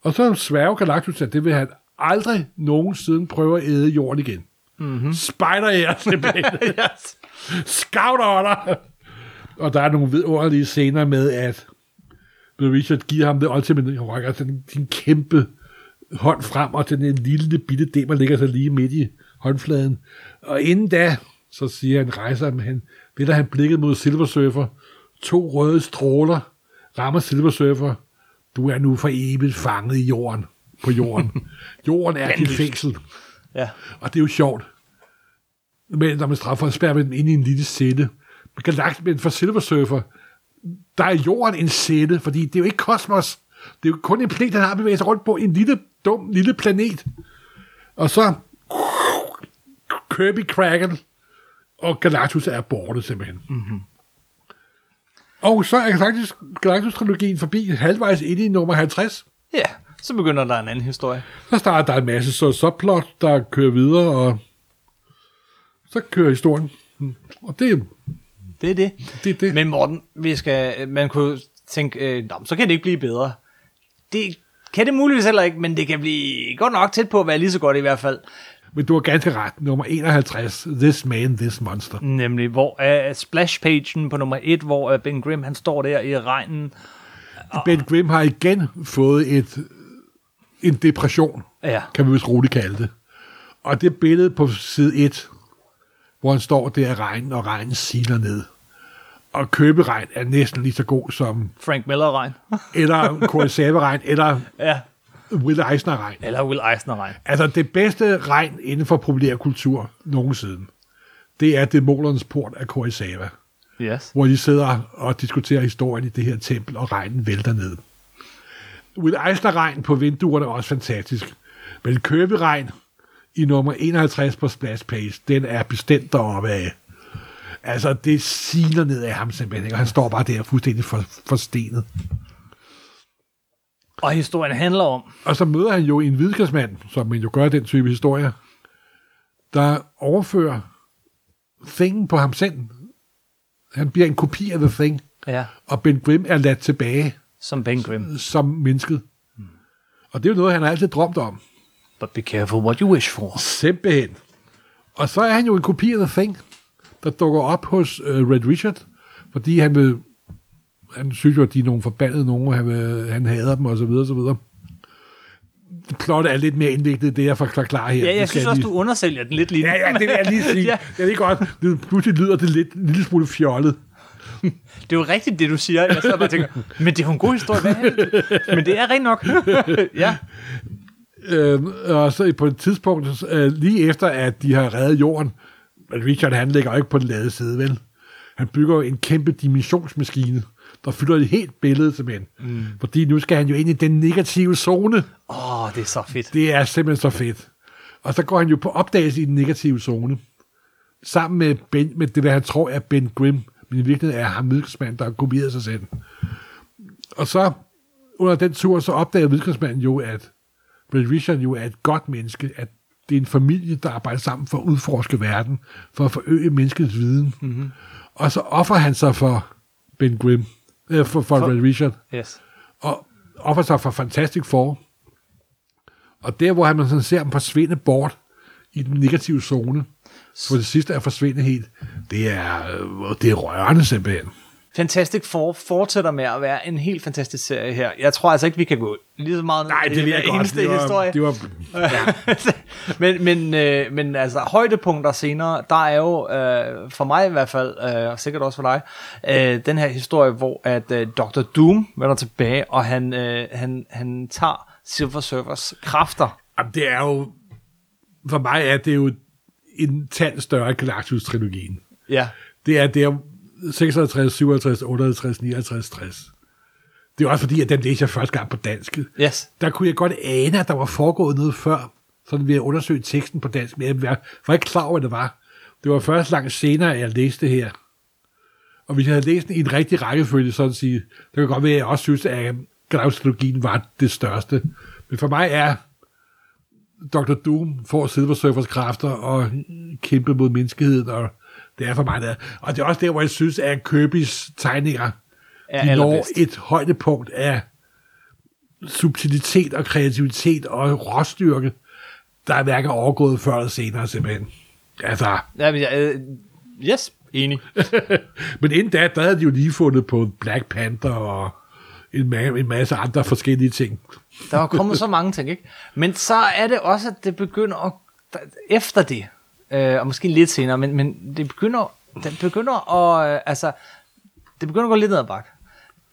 Og så sværger Galactus, at det vil han aldrig nogensinde prøve at æde jorden igen. Mm-hmm. Spider Air, simpelthen. yes. Scout Honor! Og der er nogle vidunderlige scener med, at Richard giver ham det ultimate rock, altså den, din kæmpe hånd frem, og den en lille bitte dem, der ligger så lige midt i håndfladen. Og inden da, så siger han, rejser han, han vender han blikket mod Silver Surfer. To røde stråler rammer Silver Surfer. Du er nu for evigt fanget i jorden, på jorden. jorden er dit fængsel. Ja. Og det er jo sjovt. Men når man straffer, så spærrer man dem ind i en lille sætte. Men Galax, men for Silver Surfer, der er jorden en sætte, fordi det er jo ikke kosmos. Det er jo kun en planet, han har bevæget sig rundt på. En lille, dum, lille planet. Og så Kirby Kraken og Galactus er borte simpelthen. Mm-hmm. Og så er faktisk Galactus-trilogien forbi halvvejs ind i nummer 50. Ja, så begynder der en anden historie. Så starter der en masse så subplot, der kører videre, og så kører historien. Og det, Det er det. det, er det. Men Morten, vi skal, man kunne tænke, øh, så kan det ikke blive bedre. Det kan det muligvis heller ikke, men det kan blive godt nok tæt på at være lige så godt i hvert fald. Men du har ganske ret. Nummer 51, This Man, This Monster. Nemlig, hvor er splash-pagen på nummer et, hvor øh, Ben Grimm, han står der i regnen. Ben Grimm har igen fået et, en depression, Ja, kan vi vist roligt kalde det. Og det billede på side 1, hvor han står der i regnen, og regnen siler ned. Og køberegn er næsten lige så god som, Frank Miller-regn. eller Kurosawa-regn, eller ja, Will Eisner-regn. eller Will Eisner-regn. Altså, det bedste regn inden for populærkultur nogensinde, det er Dæmonernes port af Kurosawa, Yes. hvor de sidder og diskuterer historien i det her tempel, og regnen vælter ned. Will Eisner-regn på vinduerne er også fantastisk, men køberegn i nummer 51 på Splash Page, den er bestemt deroppe af. Altså, det siler ned af ham simpelthen, ikke? og han står bare der fuldstændig for, forstenet. Og historien handler om, Og så møder han jo en videnskabsmand, som man jo gør den type historier, der overfører Thing på ham selv. Han bliver en kopi af The Thing, ja, og Ben Grimm er ladt tilbage som Ben Grimm. som mennesket. Og det er jo noget, han har altid drømt om. But be careful what you wish for. Simpelthen. Og så er han jo en kopi af The Thing, der dukker op hos uh, Red Richard, fordi han vil han synes jo, at de er nogle forbandede nogen, og han, vil, han hader dem, og så videre, og så videre. Plottet er lidt mere indviklet, det jeg forklarer her. Ja, jeg synes også, lige- du undersælger den lidt lige. Ja, ja, det vil jeg lige sige. ja, ja. Det er godt. Det, pludselig lyder det lidt, en lille smule fjollet. det er jo rigtigt, det du siger. Jeg sidder bare og tænker, men det er jo en god historie. Hvad det? Men det er rent nok. ja, Øh, og så på et tidspunkt, øh, lige efter at de har reddet jorden, men Richard han ligger jo ikke på den lade side, vel? Han bygger en kæmpe dimensionsmaskine, der fylder et helt billede simpelthen. Mm. Fordi nu skal han jo ind i den negative zone. åh, oh, det er så fedt. Det er simpelthen så fedt. Og så går han jo på opdagelse i den negative zone. Sammen med, ben, med det, der han tror er Ben Grimm. Men i virkeligheden er ham videnskabsmanden, der har kopieret sig selv. Og så under den tur, så opdager videnskabsmanden jo, at Brad Richard jo er et godt menneske, at det er en familie, der arbejder sammen for at udforske verden, for at forøge menneskets viden. Mm-hmm. Og så offer han sig for Ben Grimm, øh, for, for, for Brad Richard Yes. og offer sig for Fantastic Four. Og der, hvor man sådan ser ham forsvinde bort, i den negative zone, for det sidste er forsvinde helt. Det er, øh, det er rørende simpelthen. Fantastic Four fortsætter med at være en helt fantastisk serie her. Jeg tror altså ikke, vi kan gå lige så meget Nej, det vil jeg godt. Det var, historie. det var, ja. men, men, øh, men altså, højdepunkter senere, der er jo, øh, for mig i hvert fald, øh, og sikkert også for dig, øh, den her historie, hvor at øh, Dr. Doom vender tilbage, og han, øh, han, han tager Silver Surfers kræfter. Jamen, det er jo, for mig er det jo en tand større Galactus-trilogien. Ja. Det er der 56, 57, 58, 59, 60. Det er også fordi, at den læste jeg første gang på dansk. Yes. Der kunne jeg godt ane, at der var foregået noget før, sådan ved at undersøge teksten på dansk, men jeg var ikke klar over, hvad det var. Det var først langt senere, at jeg læste det her. Og hvis jeg havde læst den i en rigtig rækkefølge, sådan at sige, det kan godt være, at jeg også synes, at Galactus-trilogien var det største. Men for mig er Dr. Doom får Silver Surfers kræfter og kæmpe mod menneskeheden, og det er for mig der. Og det er også der, hvor jeg synes, at Kirby's tegninger Er de når et højdepunkt af subtilitet og kreativitet og råstyrke, der er hverken overgået før eller senere simpelthen. Altså, Ja, men, jeg, øh, yes, enig. men inden da, der havde de jo lige fundet på Black Panther og en, ma- en masse andre forskellige ting. Der var kommet så mange ting, ikke? Men så er det også, at det begynder at... Efter det, øh, og måske lidt senere, men, men det begynder, det begynder at... Øh, altså, det begynder at gå lidt ned ad bakke.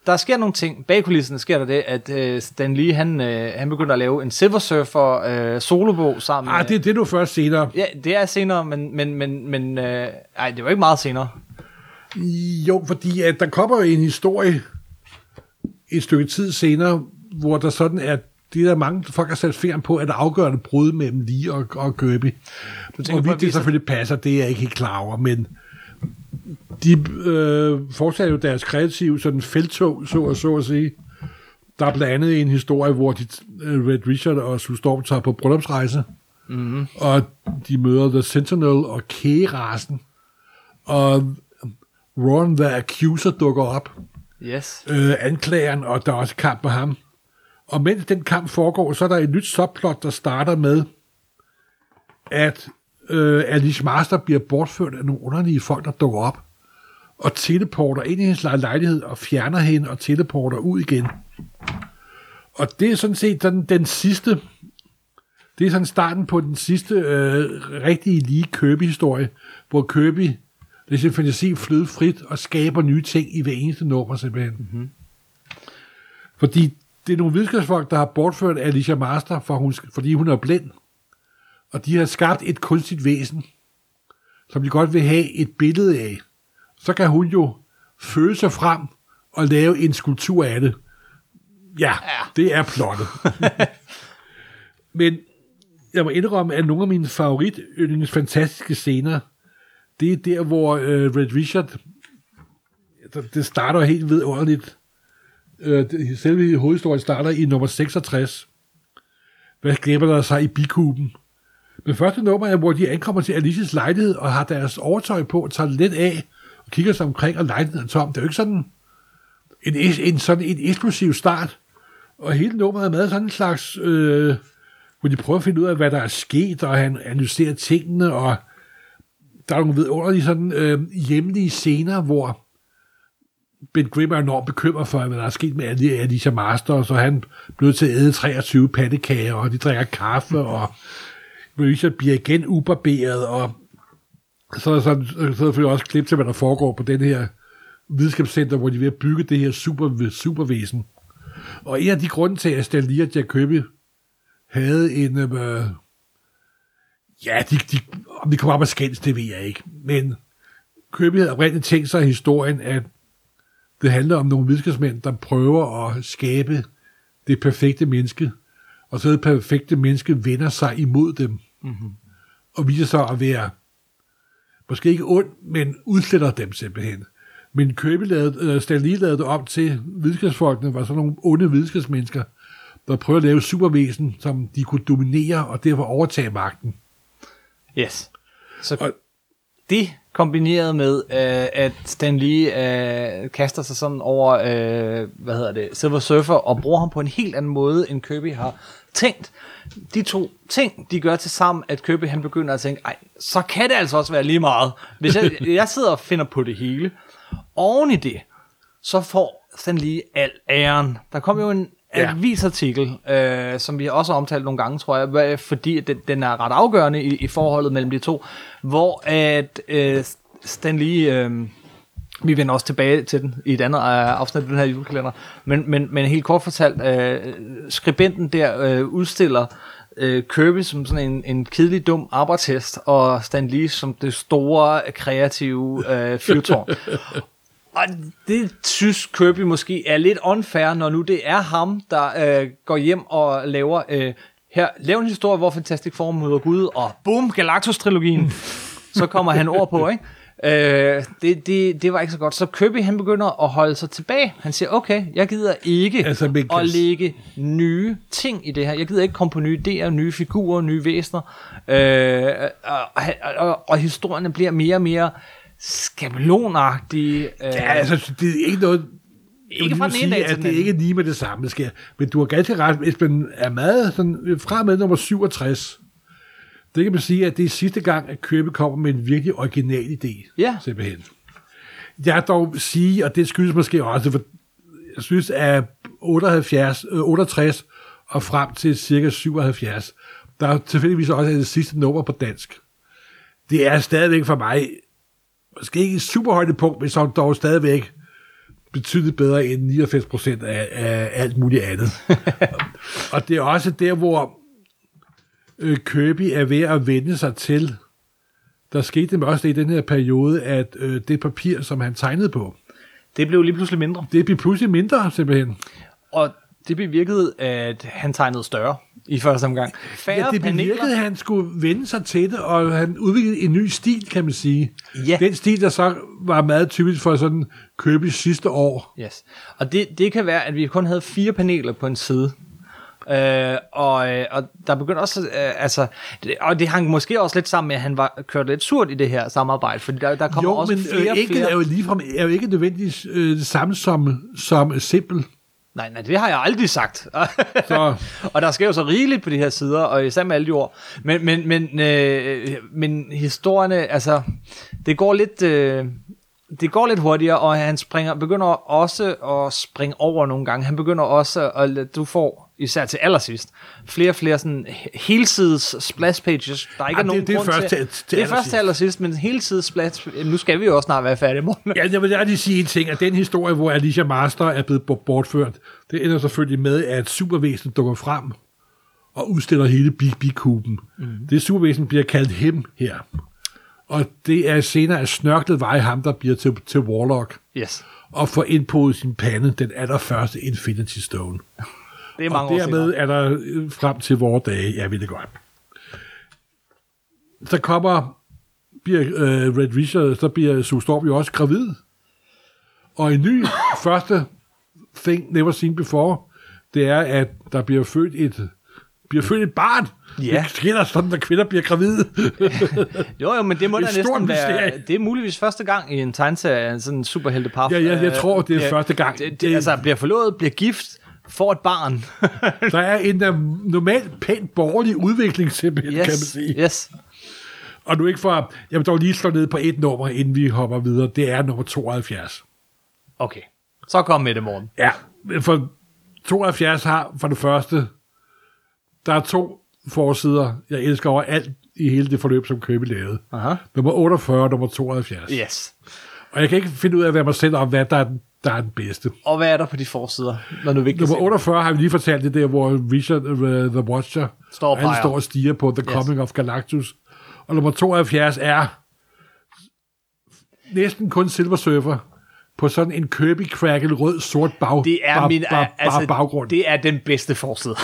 Der sker nogle ting. Bag kulisserne sker der det, at øh, Stan Lee, han, øh, han begynder at lave en Silver Surfer øh, solobog sammen Ah, det, det er nu først senere. Ja, det er senere, men, men, men, men øh, ej, det var ikke meget senere. Jo, fordi at der kommer jo en historie et stykke tid senere, hvor der sådan er, det der mange folk har sat fingeren på, at der er afgørende brud mellem Lee og, og Kirby. Du tænker Hvorvidt det selvfølgelig passer, det er jeg ikke helt klar over, men de øh, fortsætter jo deres kreative sådan feltog, så at, så at sige. Der er blandt andet en historie, hvor de, øh, Red Richard og Sue Storm tager på bryllupsrejse, mm-hmm. og de møder The Sentinel og K-rasen, og Ron the Accuser dukker op, Yes. øh, anklageren, og der er også kamp med ham. Og mens den kamp foregår, så er der et nyt subplot, der starter med, at øh, Alice Master bliver bortført af nogle underlige folk, der dukker op, og teleporter ind i hendes lej- lejlighed, og fjerner hende, og teleporter ud igen. Og det er sådan set den, den sidste, det er sådan starten på den sidste øh, rigtige lige Kirby-historie, hvor Kirby det sin fantasi flyder frit og skaber nye ting i hver eneste nummer simpelthen. Mm-hmm. Fordi det er nogle videnskabsfolk, der har bortført Alicia Master, for hun, fordi hun er blind. Og de har skabt et kunstigt væsen, som de godt vil have et billede af. Så kan hun jo føle sig frem og lave en skulptur af det. Ja, ja. det er plottet. Men jeg må indrømme, at nogle af mine favorit fantastiske scener, det er der, hvor øh, Red Richard, det starter helt vidunderligt. Øh, selve hovedhistorien starter i nummer 66. Hvad glemmer der sig i bikuben? Men første nummer er, hvor de ankommer til Alices lejlighed og har deres overtøj på og tager lidt af og kigger sig omkring, og lejligheden er tom. Det er jo ikke sådan en, en, sådan en eksklusiv start. Og hele nummeret er med sådan en slags, øh, hvor de prøver at finde ud af, hvad der er sket, og han analyserer tingene, og der er nogle vidunderlige sådan øh, hjemlige scener, hvor Ben Grimm er enormt bekymret for, hvad der er sket med Ali- Alicia Masters, så han blev til at æde 23 pandekager, og de drikker kaffe, og Richard bliver igen ubarberet, og så er der sådan, så er der selvfølgelig også klip til, hvad der foregår på den her videnskabscenter, hvor de er ved at bygge det her super, supervæsen. Og en af de grunde til, at Stan Lee og Jack Kirby havde en... Øh, ja, de, de, om de kommer op og skændes, det ved jeg ikke. Men Kirby havde oprindeligt tænkt sig i historien, at det handler om nogle videnskabsmænd, der prøver at skabe det perfekte menneske, og så det perfekte menneske vender sig imod dem, mm-hmm. og viser sig at være måske ikke ond, men udsletter dem simpelthen. Men Kirby lavede, øh, lavede det op til videnskabsfolkene, var sådan nogle onde videnskabsmennesker, der prøvede at lave supervæsen, som de kunne dominere og derfor overtage magten. Yes. Så Og- det kombineret med, øh, at Stan Lee øh, kaster sig sådan over, øh, hvad hedder det, Silver Surfer, og bruger ham på en helt anden måde, end Kirby har tænkt. De to ting, de gør til sammen, at Kirby han begynder at tænke, ej, så kan det altså også være lige meget. Hvis jeg, jeg sidder og finder på det hele. Oven i det, så får Stan Lee al æren. Der kom jo en Ja. avisartikel, øh, som vi også har omtalt nogle gange, tror jeg, fordi den, den er ret afgørende i, i forholdet mellem de to, hvor at øh, Stan Lee, øh, vi vender også tilbage til den i et andet øh, afsnit af den her julekalender, men, men, men helt kort fortalt, øh, skribenten der øh, udstiller øh, Kirby som sådan en, en kedelig, dum arbejdshest, og Stan Lee som det store, kreative øh, fyrtårn. Og det synes Kirby måske er lidt unfair, når nu det er ham, der øh, går hjem og laver... Øh, her, lav en historie, hvor Fantastic Four møder Gud, og boom, Galactus-trilogien. så kommer han ord på, ikke? Øh, det, det, det var ikke så godt. Så Kirby, han begynder at holde sig tilbage. Han siger, okay, jeg gider ikke Altså, at lægge nye ting i det her. Jeg gider ikke komme på nye idéer, nye figurer, nye væsener. Øh, og, og, og, og historierne bliver mere og mere skabelonagtige. Øh, Ja, altså, det er ikke noget... Ikke fra den ene dag til at den det anden. ikke er lige med det samme, der sker. Men du har ganske ret, hvis man er meget sådan, fra med nummer 67, det kan man sige, at det er sidste gang, at Kirby kommer med en virkelig original idé. Ja. Simpelthen. Jeg dog sige, og det skyldes måske også, for jeg synes, at 78, øh, 68 og frem til cirka 77, der er tilfældigvis også det sidste nummer på dansk. Det er stadigvæk for mig, måske ikke et super højdepunkt, men så dog stadigvæk betydeligt bedre end 89 procent af, af alt muligt andet. og det er også der, hvor øh, Kirby er ved at vende sig til. Der skete det også i den her periode, at øh, det papir, som han tegnede på, Det blev lige pludselig mindre. det blev pludselig mindre simpelthen. Og det bevirkede, at han tegnede større i første omgang. Færre Ja, det paneler. bevirkede, at han skulle vende sig til det, og han udviklede en ny stil, kan man sige. Ja. Den stil, der så var meget typisk for sådan Kirby's sidste år. Yes. Og det, det kan være, at vi kun havde fire paneler på en side. Øh, og, øh, og der begyndte også, øh, altså, det, og det hang måske også lidt sammen med, at han var kørt lidt surt i det her samarbejde, fordi der, der kommer Jo, også men flere øh, og enkelt flere. er jo ligefrem er jo ikke nødvendigvis øh, det samme som, som simpel. Nej, nej, det har jeg aldrig sagt. Så- og der sker jo så rigeligt på de her sider, og især med alle de ord. Men, men, men, øh, men historierne, altså, det går lidt... Øh, det går lidt hurtigere, og han springer, begynder også at springe over nogle gange. Han begynder også at, du får, især til allersidst, flere og flere sådan helsides splash pages. Der er ikke Ah, er nogen det- det er grund først til, til- til Det er først til allersidst, men helsides splash, nu skal vi jo også snart være færdige, morgen. Ja, jeg vil lige sige en ting, at den historie, hvor Alicia Master er blevet bort- bortført, det ender selvfølgelig med, at supervæsenet dukker frem og udstiller hele Big Big Kuben. Mm. Det supervæsen bliver kaldt Hem her. Og det er senere at snørklet vej ham, der bliver til, til Warlock Yes, og får ind på sin pande den allerførste Infinity Stone. Det er Og mange år dermed er der øh, frem til vores dage, jeg ved det godt. Så kommer, bliver øh, Red Richard, så bliver Sue Storm jo også gravid. Og en ny første thing never seen before, det er, at der bliver født et bliver født et barn. Ja. Det sker der sådan, når kvinder bliver gravide. Jo, jo, men det må Et da næsten være... Det er muligvis første gang i en tegneserie, sådan en superheltepar. Ja, ja, jeg tror, det er bliver- første gang. Det, det, Det- altså, bliver forlovet, bliver gift, får et barn. der er en der normalt pænt borgerlig udvikling, simpelthen, yes. kan man sige. yes. Og nu ikke for, jeg vil dog lige slå ned på et nummer, inden vi hopper videre. Det er nummer 72. Okay. Så kom med det, morgen. Ja, for 72 har for det første, der er to forsider, jeg elsker over alt i hele det forløb, som Kirby lavede. Aha. Nummer 48 og nummer 72. Yes. Og jeg kan ikke finde ud af, hvad mig selv om, hvad der er, den- der er den bedste. Og hvad er der på de forsider, når du ikke Nummer se 48 har vi lige fortalt det der, hvor Richard uh, the Watcher, Står og han står og stiger på The Yes. Coming of Galactus. Og nummer 72 er næsten kun Silver Surfer, på sådan en Kirby Crackle rød sort bag, Det er bag, min, bag, altså, bag, baggrund. det er den bedste forside.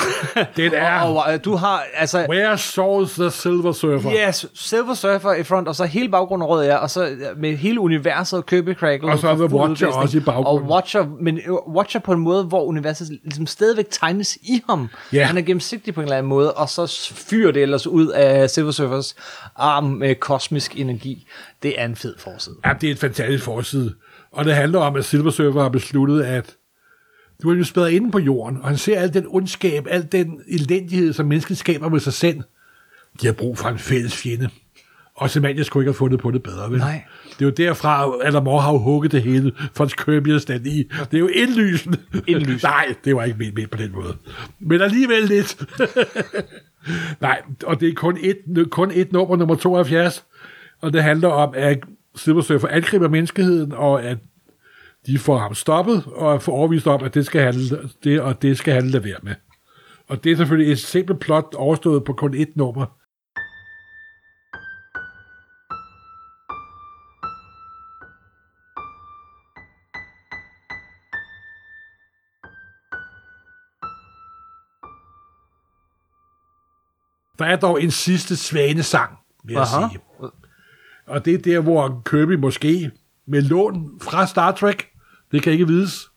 Den er- og, og, du har, altså, Where saws the Silver Surfer? Yes, Silver Surfer i front, og så hele baggrunden rød er, og så med hele universet Kirby Crackle. Og så er The Watcher også i baggrunden. Og Watcher, men øh, Watcher på en måde, hvor universet ligesom stadigvæk tegnes i ham. Ja. Han er gennemsigtig på en eller anden måde, og så fyrer det ellers ud af Silver Surfers arm med kosmisk energi. Det er en fed forside. Ja, det er et fantastisk forside. Og det handler om, at Silver Surfer har besluttet, at du er jo spadet inde på jorden, og han ser al den ondskab, al den elendighed, som mennesket skaber med sig selv. De har brug for en fælles fjende. Og jeg skulle ikke have fundet på det bedre, vel? Nej. Det er jo derfra, at Alamore har hugget det hele, for hans Kirby er stand i. Det er jo indlysende. Indlysende. Nej, det var ikke ment, ment på den måde. Men alligevel lidt. Nej, og det er kun et, kun et nummer, nummer 72. Og det handler om, at Silver Surfer angriber menneskeheden, og at de får ham stoppet, og får overvist om, at det skal han, det, og det skal han lade være med. Og det er selvfølgelig et simpelt plot overstået på kun et nummer. Der er dog en sidste svane sang, vil jeg Aha. sige. Og det er der, hvor Kirby måske med lån fra Star Trek, det kan ikke vides,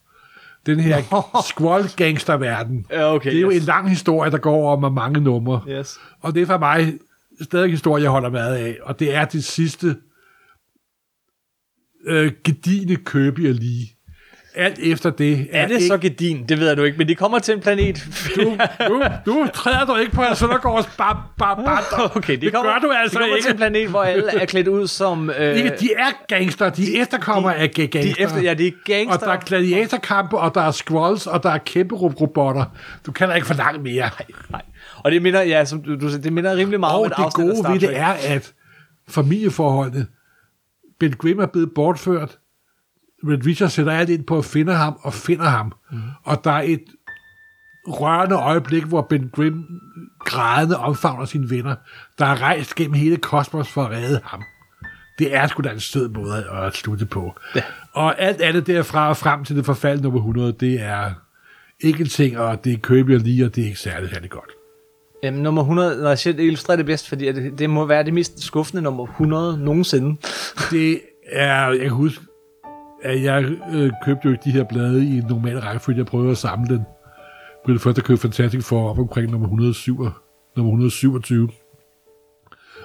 den her squall gangsterverden. Ja, okay, det er jo yes. en lang historie, der går om mange numre. Yes. Og det er for mig stadig en historie, jeg holder meget af. Og det er det sidste øh, gedigende Kirby og lige. Alt efter det Er det ikke, så gedin? Det ved jeg nu ikke, men de kommer til en planet. du, du, du træder du ikke på, at Søndergaards bar, bar, bar, Okay, de det kommer, gør du altså de kommer ikke. til en planet, hvor alle er klædt ud som... Øh, Ikke, de er gangster, de efterkommer af ga- de gangster. efter, ja, de er gangster. og der er gladiatorkampe, og der er squalls, og der er kæmpe robotter. Du kan da ikke forlange mere. Nej. Og det minder, ja, som du, du sagde, det minder rimelig meget om Og et det gode ved det er, at familieforholdene, Ben Grimm er blevet bortført, Red Richard sætter alt ind på at finde ham, og finder ham. Mm. Og der er et rørende øjeblik, hvor Ben Grimm grædende omfavner sine venner, der er rejst gennem hele kosmos for at redde ham. Det er sgu da en sød måde at slutte på. Ja. Og alt andet derfra og frem til det forfald nummer 100, det er ingenting, og det er Kirby og lige, og det er ikke særlig, særlig godt. Øhm, nummer 100, når jeg siger, det illustrerer det bedst, fordi det, det må være det mest skuffende nummer 100 nogensinde. Det er, jeg kan huske, at jeg øh, købte jo ikke de her blade i en normal rækkefølge. Jeg prøvede at samle den. Blev det første, jeg købte Fantastic for op omkring nummer 107, nummer 127.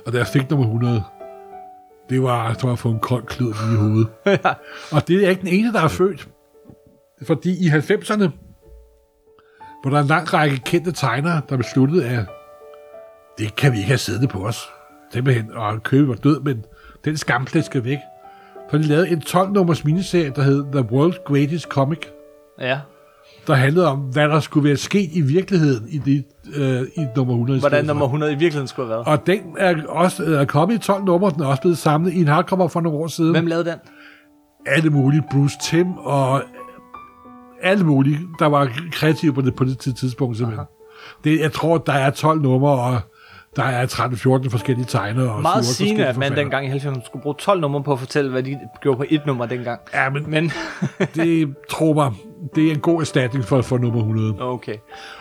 Og da jeg fik nummer 100, det var, jeg tror, jeg få en kold klud i hovedet. og det er ikke den eneste, der er født. Fordi i 90'erne, hvor der er en lang række kendte tegnere, der besluttede, at det kan vi ikke have siddende på os. Simpelthen, og købe var død, men den skamplet skal væk. Så de lavede en 12-nummers miniserie, der hed The World's Greatest Comic, Ja. der handlede om, hvad der skulle være sket i virkeligheden i, det, øh, i nummer 100. i Hvordan nummer 100 i virkeligheden skulle have været. Og den er også er kommet i 12 numre, den er også blevet samlet i en hardcover for nogle år siden. Hvem lavede den? Alle mulige, Bruce Tim og alle mulige, der var kreative på det, på det tidspunkt simpelthen. Det, jeg tror, der er 12 numre, og der er 13-14 forskellige tegnere. Og Meget 14 sigende, at man dengang i 90'erne skulle bruge 12 numre på at fortælle, hvad de gjorde på et nummer dengang. Ja, men, Men, det tror mig, det er en god erstatning for, for nummer 100. okay.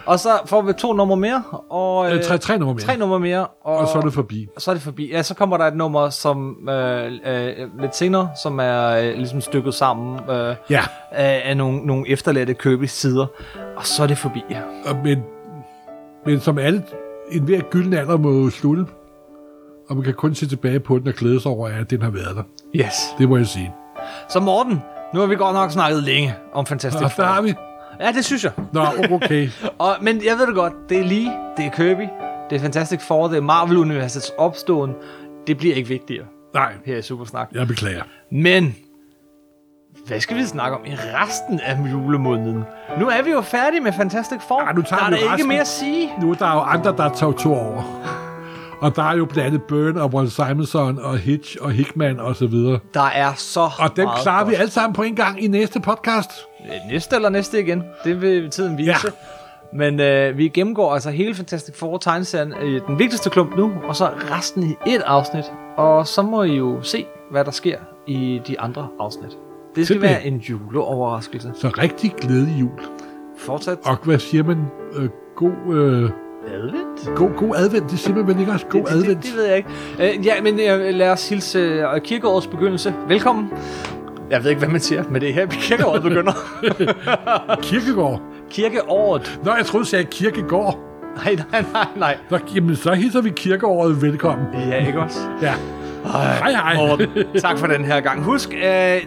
Og så får vi to numre mere, og... Øh, tre, tre numre mere, Tre numre mere, og, og så er det forbi. så er det forbi. Ja, så kommer der et nummer, som øh, øh, lidt senere, som er øh, ligesom stykket sammen øh, Ja, af, af nogle, nogle efterladte Kirby sider, og så er det forbi. og, men, men som alle, en hver gylden alder må slutte, og man kan kun se tilbage på den og glæde sig over, at den har været der. Yes. Det må jeg sige. Så Morten, nu har vi godt nok snakket længe om Fantastic Og der har Four. vi. Ja, det synes jeg. Nå, okay. Og, men jeg ved det godt, det er lige, det er Kirby, det er Fantastic Four, det er Marvel-universets opståen. Det bliver ikke vigtigere Nej, her i Supersnak. jeg beklager. Men, hvad skal vi snakke om i resten af julemåneden? Nu er vi jo færdige med Fantastic Four. Ja, nu tager der er vi der ikke mere at sige. Nu er der jo andre, der tager to over. Og der er jo blandt andet Byrne og Walt Simonson og Hitch og Hickman og så videre. Der er så Og dem klarer vi godt. alle sammen på en gang i næste podcast. Øh, Næste eller næste igen. Det vil tiden vise. Ja. Men øh, vi gennemgår altså hele Fantastic Four tegneserien i den vigtigste klump nu, og så resten i et afsnit. Og så må I jo se, hvad der sker i de andre afsnit. Skal Simpelthen. være en juleoverraskelse. Så rigtig glædelig jul. Fortsat Og hvad siger man? Øh, god, øh, advent. god, god advent, det siger man ikke også? God det, det, advent. det, det ved jeg ikke. Uh, ja, men uh, lad os hilse uh, kirkeårets begyndelse. Velkommen. Jeg ved ikke, hvad man siger, men det er her, kirkeåret begynder. Kirkegård. Kirkeåret. Nå, jeg troede, du sagde kirkegård. Nej, nej, nej, nej. Nå, jamen, så hilser vi kirkeåret velkommen. Ja, ikke også? Ja. Hej, hej. Morten, tak for den her gang. Husk, øh,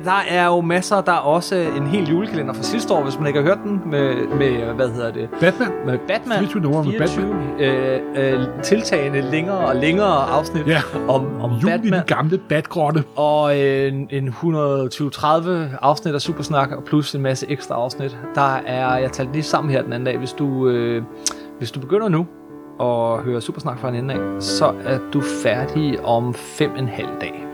der er jo masser, der er også en hel julekalender fra sidste år, hvis man ikke har hørt den, med, med hvad hedder det, Batman. med Batman. 24 numre med 24, øh, øh, tiltagende længere og længere afsnit Ja. om, om Jul i Batman. den gamle batgrotte. Og en, en 120-30 afsnit af Supersnak, og plus en masse ekstra afsnit. Der er, jeg talte lige sammen her den anden dag, hvis du, øh, hvis du begynder nu og høre Supersnak fra en ende af, så er du færdig om fem en halv dag.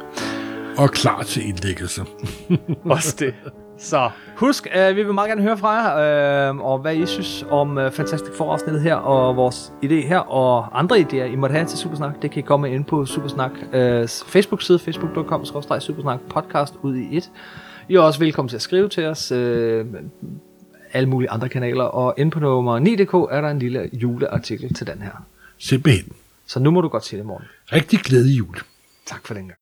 Og klar til indlæggelse. Også det. Så husk, øh, vi vil meget gerne høre fra jer, øh, og hvad I synes om øh, Fantastic Four-afsnittet her, og vores idé her, og andre idéer, I måtte have til Supersnak, det kan I komme ind på Supersnak øh, Facebook-side, facebook.com, Supersnak podcast ud i et. I er også velkommen til at skrive til os, øh, alle mulige andre kanaler, og inde på nummer 9.dk er der en lille juleartikel til den her. Simpelthen. Så nu må du godt sige det, morgen. Rigtig glædelig jul. Tak for den gang.